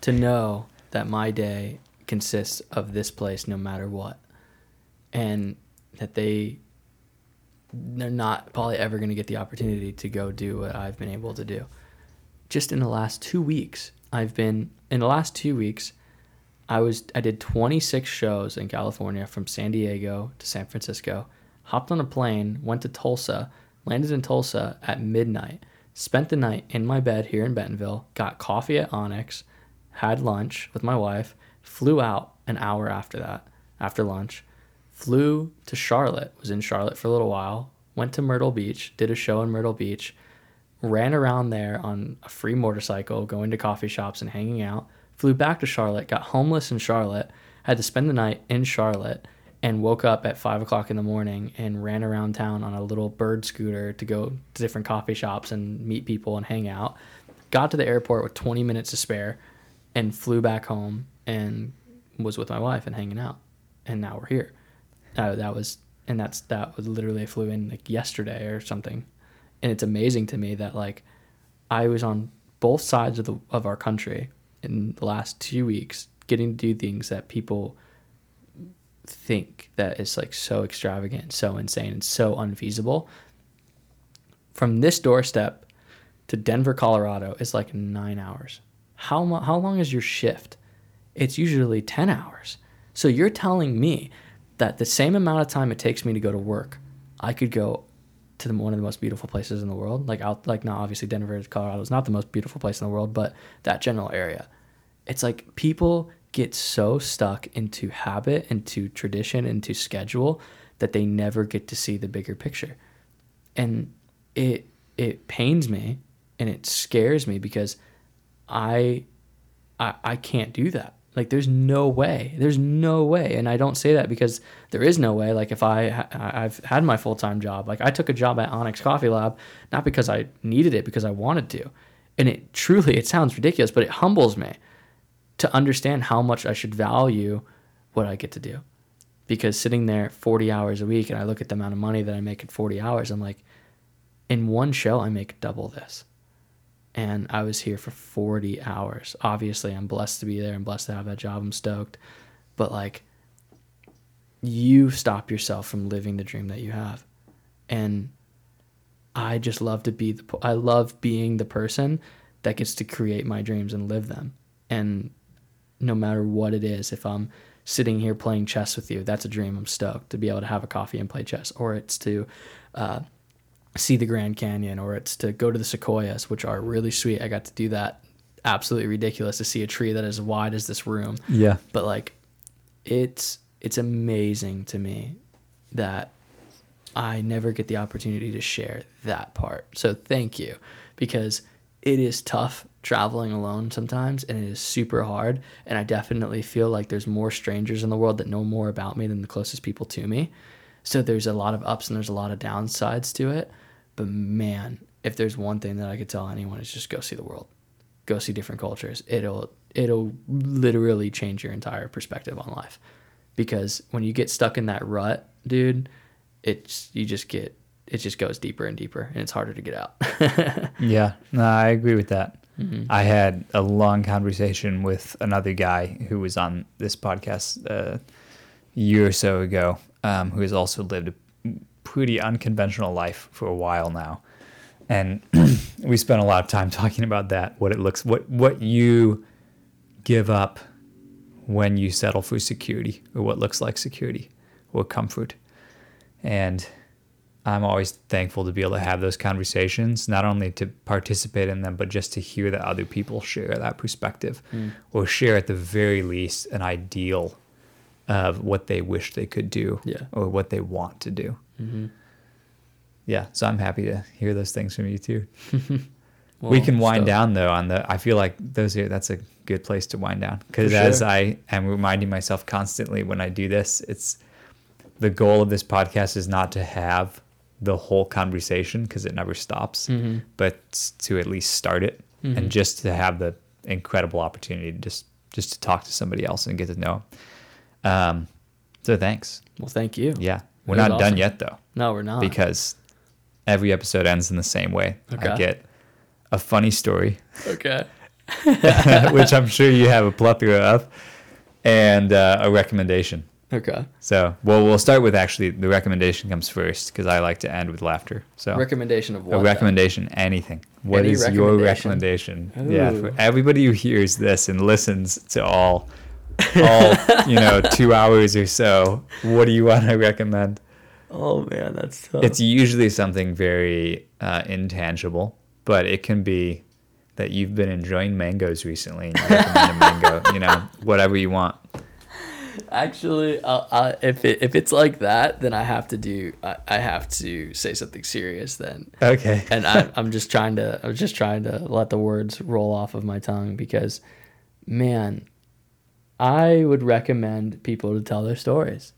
to know that my day consists of this place no matter what and that they they're not probably ever going to get the opportunity to go do what I've been able to do. Just in the last two weeks, I've been in the last two weeks. I was I did 26 shows in California from San Diego to San Francisco. Hopped on a plane, went to Tulsa, landed in Tulsa at midnight. Spent the night in my bed here in Bentonville. Got coffee at Onyx, had lunch with my wife. Flew out an hour after that, after lunch. Flew to Charlotte. Was in Charlotte for a little while. Went to Myrtle Beach. Did a show in Myrtle Beach. Ran around there on a free motorcycle, going to coffee shops and hanging out flew back to Charlotte, got homeless in Charlotte, had to spend the night in Charlotte, and woke up at five o'clock in the morning and ran around town on a little bird scooter to go to different coffee shops and meet people and hang out. Got to the airport with 20 minutes to spare and flew back home and was with my wife and hanging out. And now we're here. Uh, that was, and that's, that was literally, flew in like yesterday or something. And it's amazing to me that like I was on both sides of the, of our country in the last two weeks getting to do things that people think that is like so extravagant, so insane, and so unfeasible. From this doorstep to Denver, Colorado is like nine hours. How how long is your shift? It's usually ten hours. So you're telling me that the same amount of time it takes me to go to work, I could go to the, one of the most beautiful places in the world. Like out, like not obviously Denver, Colorado is not the most beautiful place in the world, but that general area. It's like people get so stuck into habit, into tradition, into schedule that they never get to see the bigger picture. And it it pains me and it scares me because I I, I can't do that. Like there's no way. There's no way. And I don't say that because there is no way. Like if I I've had my full-time job. Like I took a job at Onyx Coffee Lab not because I needed it because I wanted to. And it truly it sounds ridiculous, but it humbles me to understand how much I should value what I get to do. Because sitting there 40 hours a week and I look at the amount of money that I make at 40 hours, I'm like, in one show, I make double this. And I was here for 40 hours. Obviously, I'm blessed to be there. I'm blessed to have that job. I'm stoked. But like, you stop yourself from living the dream that you have. And I just love to be the, I love being the person that gets to create my dreams and live them. And no matter what it is. If I'm sitting here playing chess with you, that's a dream. I'm stoked to be able to have a coffee and play chess, or it's to uh, see the Grand Canyon, or it's to go to the sequoias, which are really sweet. I got to do that. Absolutely ridiculous to see a tree that is as wide as this room. Yeah. But like, it's it's amazing to me that I never get the opportunity to share that part. So thank you, because it is tough traveling alone sometimes and it is super hard and i definitely feel like there's more strangers in the world that know more about me than the closest people to me so there's a lot of ups and there's a lot of downsides to it. But man if there's one thing that i could tell anyone is just go see the world. Go see different cultures. It'll it'll literally change your entire perspective on life. Because when you get stuck in that rut dude it's you just get it just goes deeper and deeper and it's harder to get out. (laughs) Yeah. No i agree with that. Mm-hmm. I had a long conversation with another guy who was on this podcast uh, a year or so ago, um, who has also lived a pretty unconventional life for a while now, and (clears throat) we spent a lot of time (laughs) talking about that. What it looks, what what you give up when you settle for security, or what looks like security, or comfort, and I'm always thankful to be able to have those conversations, not only to participate in them, but just to hear that other people share that perspective mm. or share at the very least an ideal of what they wish they could do yeah. or what they want to do. Mm-hmm. Yeah. So I'm happy to hear those things from you too. (laughs) well, we can wind down though on the, I feel like those are, that's a good place to wind down because as. I am reminding myself constantly when I do this, it's the goal of this podcast is not to have the whole conversation because it never stops, mm-hmm. but to at least start it mm-hmm. and just to have the incredible opportunity to just just to talk to somebody else and get to know. Um, so thanks. Well, thank you. Yeah, we're not awesome. done yet though. No, we're not because every episode ends in the same way. Okay. I get a funny story. Okay. (laughs) which I'm sure you have a plethora of, and uh, a recommendation. Okay. So, well, we'll start with actually the recommendation comes first because I like to end with laughter. So, Recommendation of what? a recommendation, anything. What Any is your recommendation? recommendation? Yeah, for everybody who hears this and listens to all, (laughs) all you know, two hours or so. What do you want to recommend? Oh man, that's tough. It's usually something very uh, intangible, but it can be that you've been enjoying mangoes recently. And you recommend a mango, you know, (laughs) whatever you want. Actually, uh, uh, if it, if it's like that, then I have to do. I, I have to say something serious then. Okay. (laughs) and I, I'm just trying to. I'm just trying to let the words roll off of my tongue because, man, I would recommend people to tell their stories.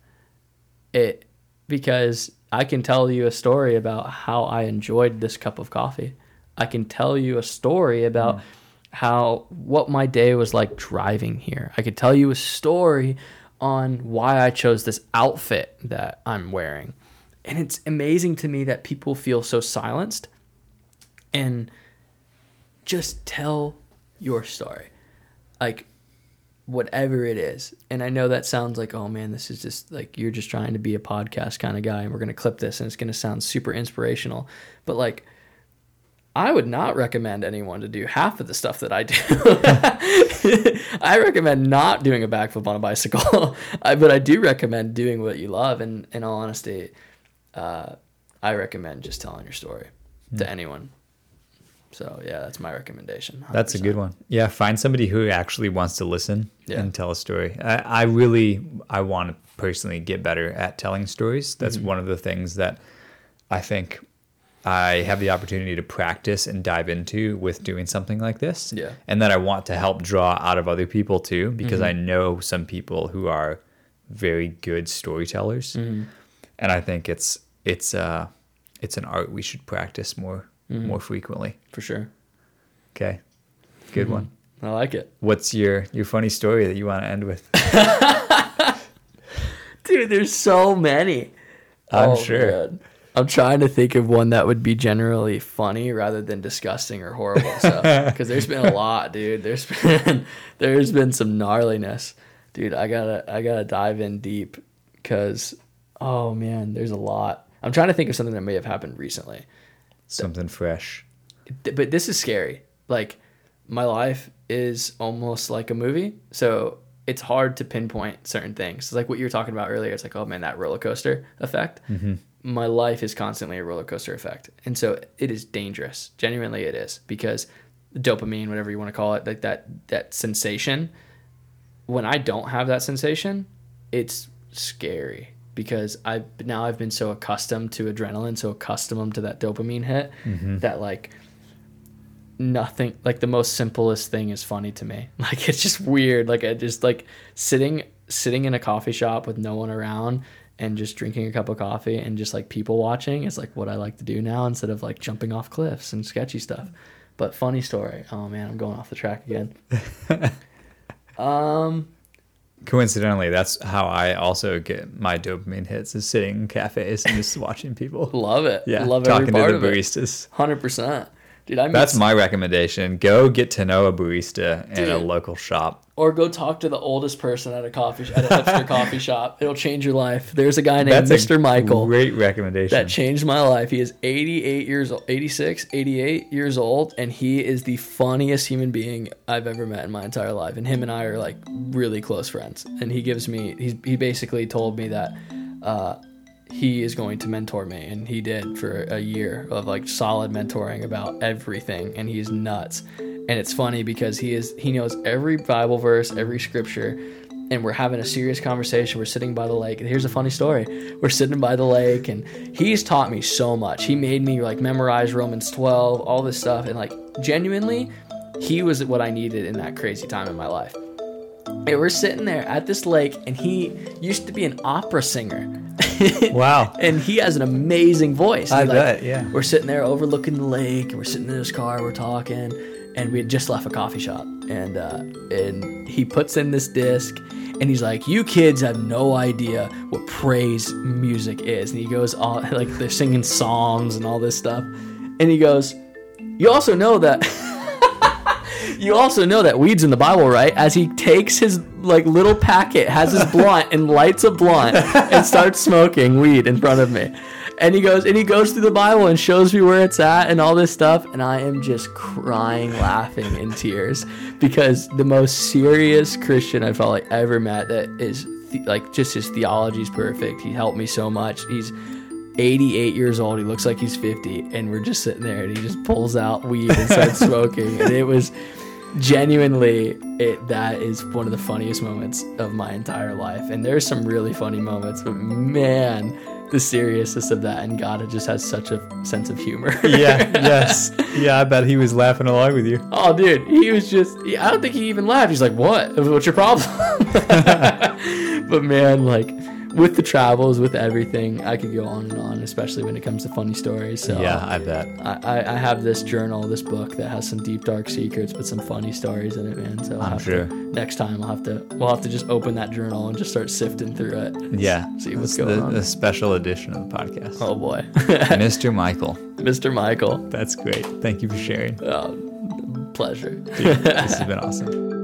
It because I can tell you a story about how I enjoyed this cup of coffee. I can tell you a story about hmm. how what my day was like driving here. I could tell you a story on why I chose this outfit that I'm wearing. And it's amazing to me that people feel so silenced and just tell your story. Like whatever it is. And I know that sounds like, oh man, this is just like you're just trying to be a podcast kind of guy and we're going to clip this and it's going to sound super inspirational. But like I would not recommend anyone to do half of the stuff that I do. (laughs) I recommend not doing a backflip on a bicycle, (laughs) I, but I do recommend doing what you love. And in all honesty, uh, I recommend just telling your story to anyone. So yeah, that's my recommendation. That's a good one. Yeah, find somebody who actually wants to listen Yeah. and tell a story. I, I really, I want to personally get better at telling stories. That's Mm-hmm. one of the things that I think I have the opportunity to practice and dive into with doing something like this. Yeah. And that I want to help draw out of other people too, because Mm-hmm. I know some people who are very good storytellers. Mm-hmm. And I think it's, it's, uh, it's an art we should practice more, Mm-hmm. more frequently. for sure. Okay. Good Mm-hmm. one. I like it. What's your your funny story that you want to end with? (laughs) Dude, there's so many. I'm sure. man. I'm trying to think of one that would be generally funny rather than disgusting or horrible. So, (laughs) because there's been a lot, dude. There's (laughs) been there's been some gnarliness, dude. I gotta I gotta dive in deep because oh man, there's a lot. I'm trying to think of something that may have happened recently. Something fresh. But this is scary. Like my life is almost like a movie, so it's hard to pinpoint certain things. It's like what you were talking about earlier. It's like, oh man, that roller coaster effect. Mm-hmm. My life is constantly a roller coaster effect, and so it is dangerous. Genuinely, it is because dopamine, whatever you want to call it, like that that sensation. When I don't have that sensation, it's scary because I now I've been so accustomed to adrenaline, so accustomed to that dopamine hit that like nothing like the most simplest thing is funny to me. (laughs) Like it's just weird. Like I just like sitting sitting in a coffee shop with no one around and just drinking a cup of coffee and just like people watching is like what I like to do now instead of like jumping off cliffs and sketchy stuff. But funny story. Oh man, I'm going off the track again. (laughs) um Coincidentally, that's how I also get my dopamine hits is sitting in cafes and just watching people. love it. Yeah, love talking to the baristas. Hundred percent, dude. I That's my recommendation. Go get to know a barista in a local shop. or go talk to the oldest person at a coffee at a hipster (laughs) coffee shop. It'll change your life. There's a guy named That's a Mr. Michael Great recommendation. that changed my life. He is 88 years old, 86, 88 years old, and he is the funniest human being I've ever met in my entire life. And him and I are like really close friends. And he gives me he's he basically told me that uh, he is going to mentor me, and he did for a year of like solid mentoring about everything, and he's nuts. And it's funny because he is he knows every Bible verse, every scripture, and we're having a serious conversation. We're sitting by the lake. And here's a funny story. We're sitting by the lake, and he's taught me so much. He made me like memorize Romans 12, all this stuff, and like genuinely, he was what I needed in that crazy time in my life. And we're sitting there at this lake, and he used to be an opera singer. (laughs) Wow. and he has an amazing voice. I like- bet, yeah. We're sitting there overlooking the lake, and we're sitting in his car, we're talking, and we had just left a coffee shop, and uh, and he puts in this disc, and he's like, "You kids have no idea what praise music is," and he goes all (laughs) like they're singing psalms and all this stuff, and he goes, "You also know that." You also know that weed's in the Bible, right? As he takes his like little packet, has his blunt, and lights a blunt and starts smoking weed in front of me. And he goes and he goes through the Bible and shows me where it's at and all this stuff, and I am just crying, laughing in tears because the most serious Christian I felt like I ever met that is the- like just his theology is perfect. He helped me so much. He's 88 years old. He looks like he's 50, and we're just sitting there, and he just pulls out weed and starts (laughs) smoking, and it was genuinely it. That is one of the funniest moments of my entire life, and there's some really funny moments, but man, the seriousness of that, and God it just has such a sense of humor. (laughs) yeah, yes. Yeah, I bet he was laughing along with you. Oh, dude, he was just, I don't think he even laughed. He's like, what? What's your problem? (laughs) (laughs) but man, like, with the travels, with everything, I could go on and on, especially when it comes to funny stories. So, Yeah, I bet. I, I- have this journal, this book that has some deep, dark secrets, but some funny stories in it, man. So I'm sure. To, next time, I'll have to, we'll have to just open that journal and just start sifting through it. Yeah. See what's going the, on. the special edition of the podcast. Oh boy, (laughs) Mr. Michael. Mr. Michael. That's great. Thank you for sharing. Oh, pleasure. Dude, this has (laughs) been awesome.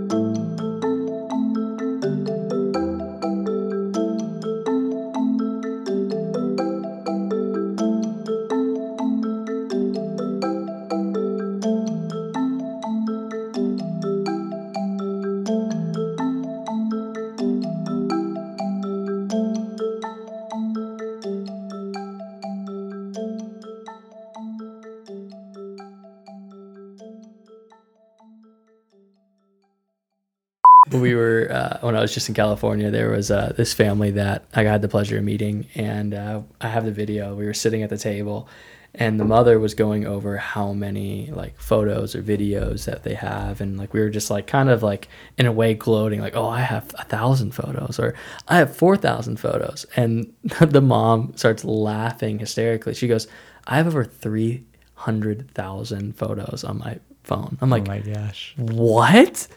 Uh, when I was just in California. There was uh, this family that I had the pleasure of meeting, and uh, I have the video. We were sitting at the table, and the mother was going over how many like photos or videos that they have, and like we were just like kind of like in a way gloating, like, "Oh, I have a thousand photos," or "I have four thousand photos," and (laughs) the mom starts laughing hysterically. She goes, "I have over three hundred thousand photos on my phone." I'm like, oh my gosh. what?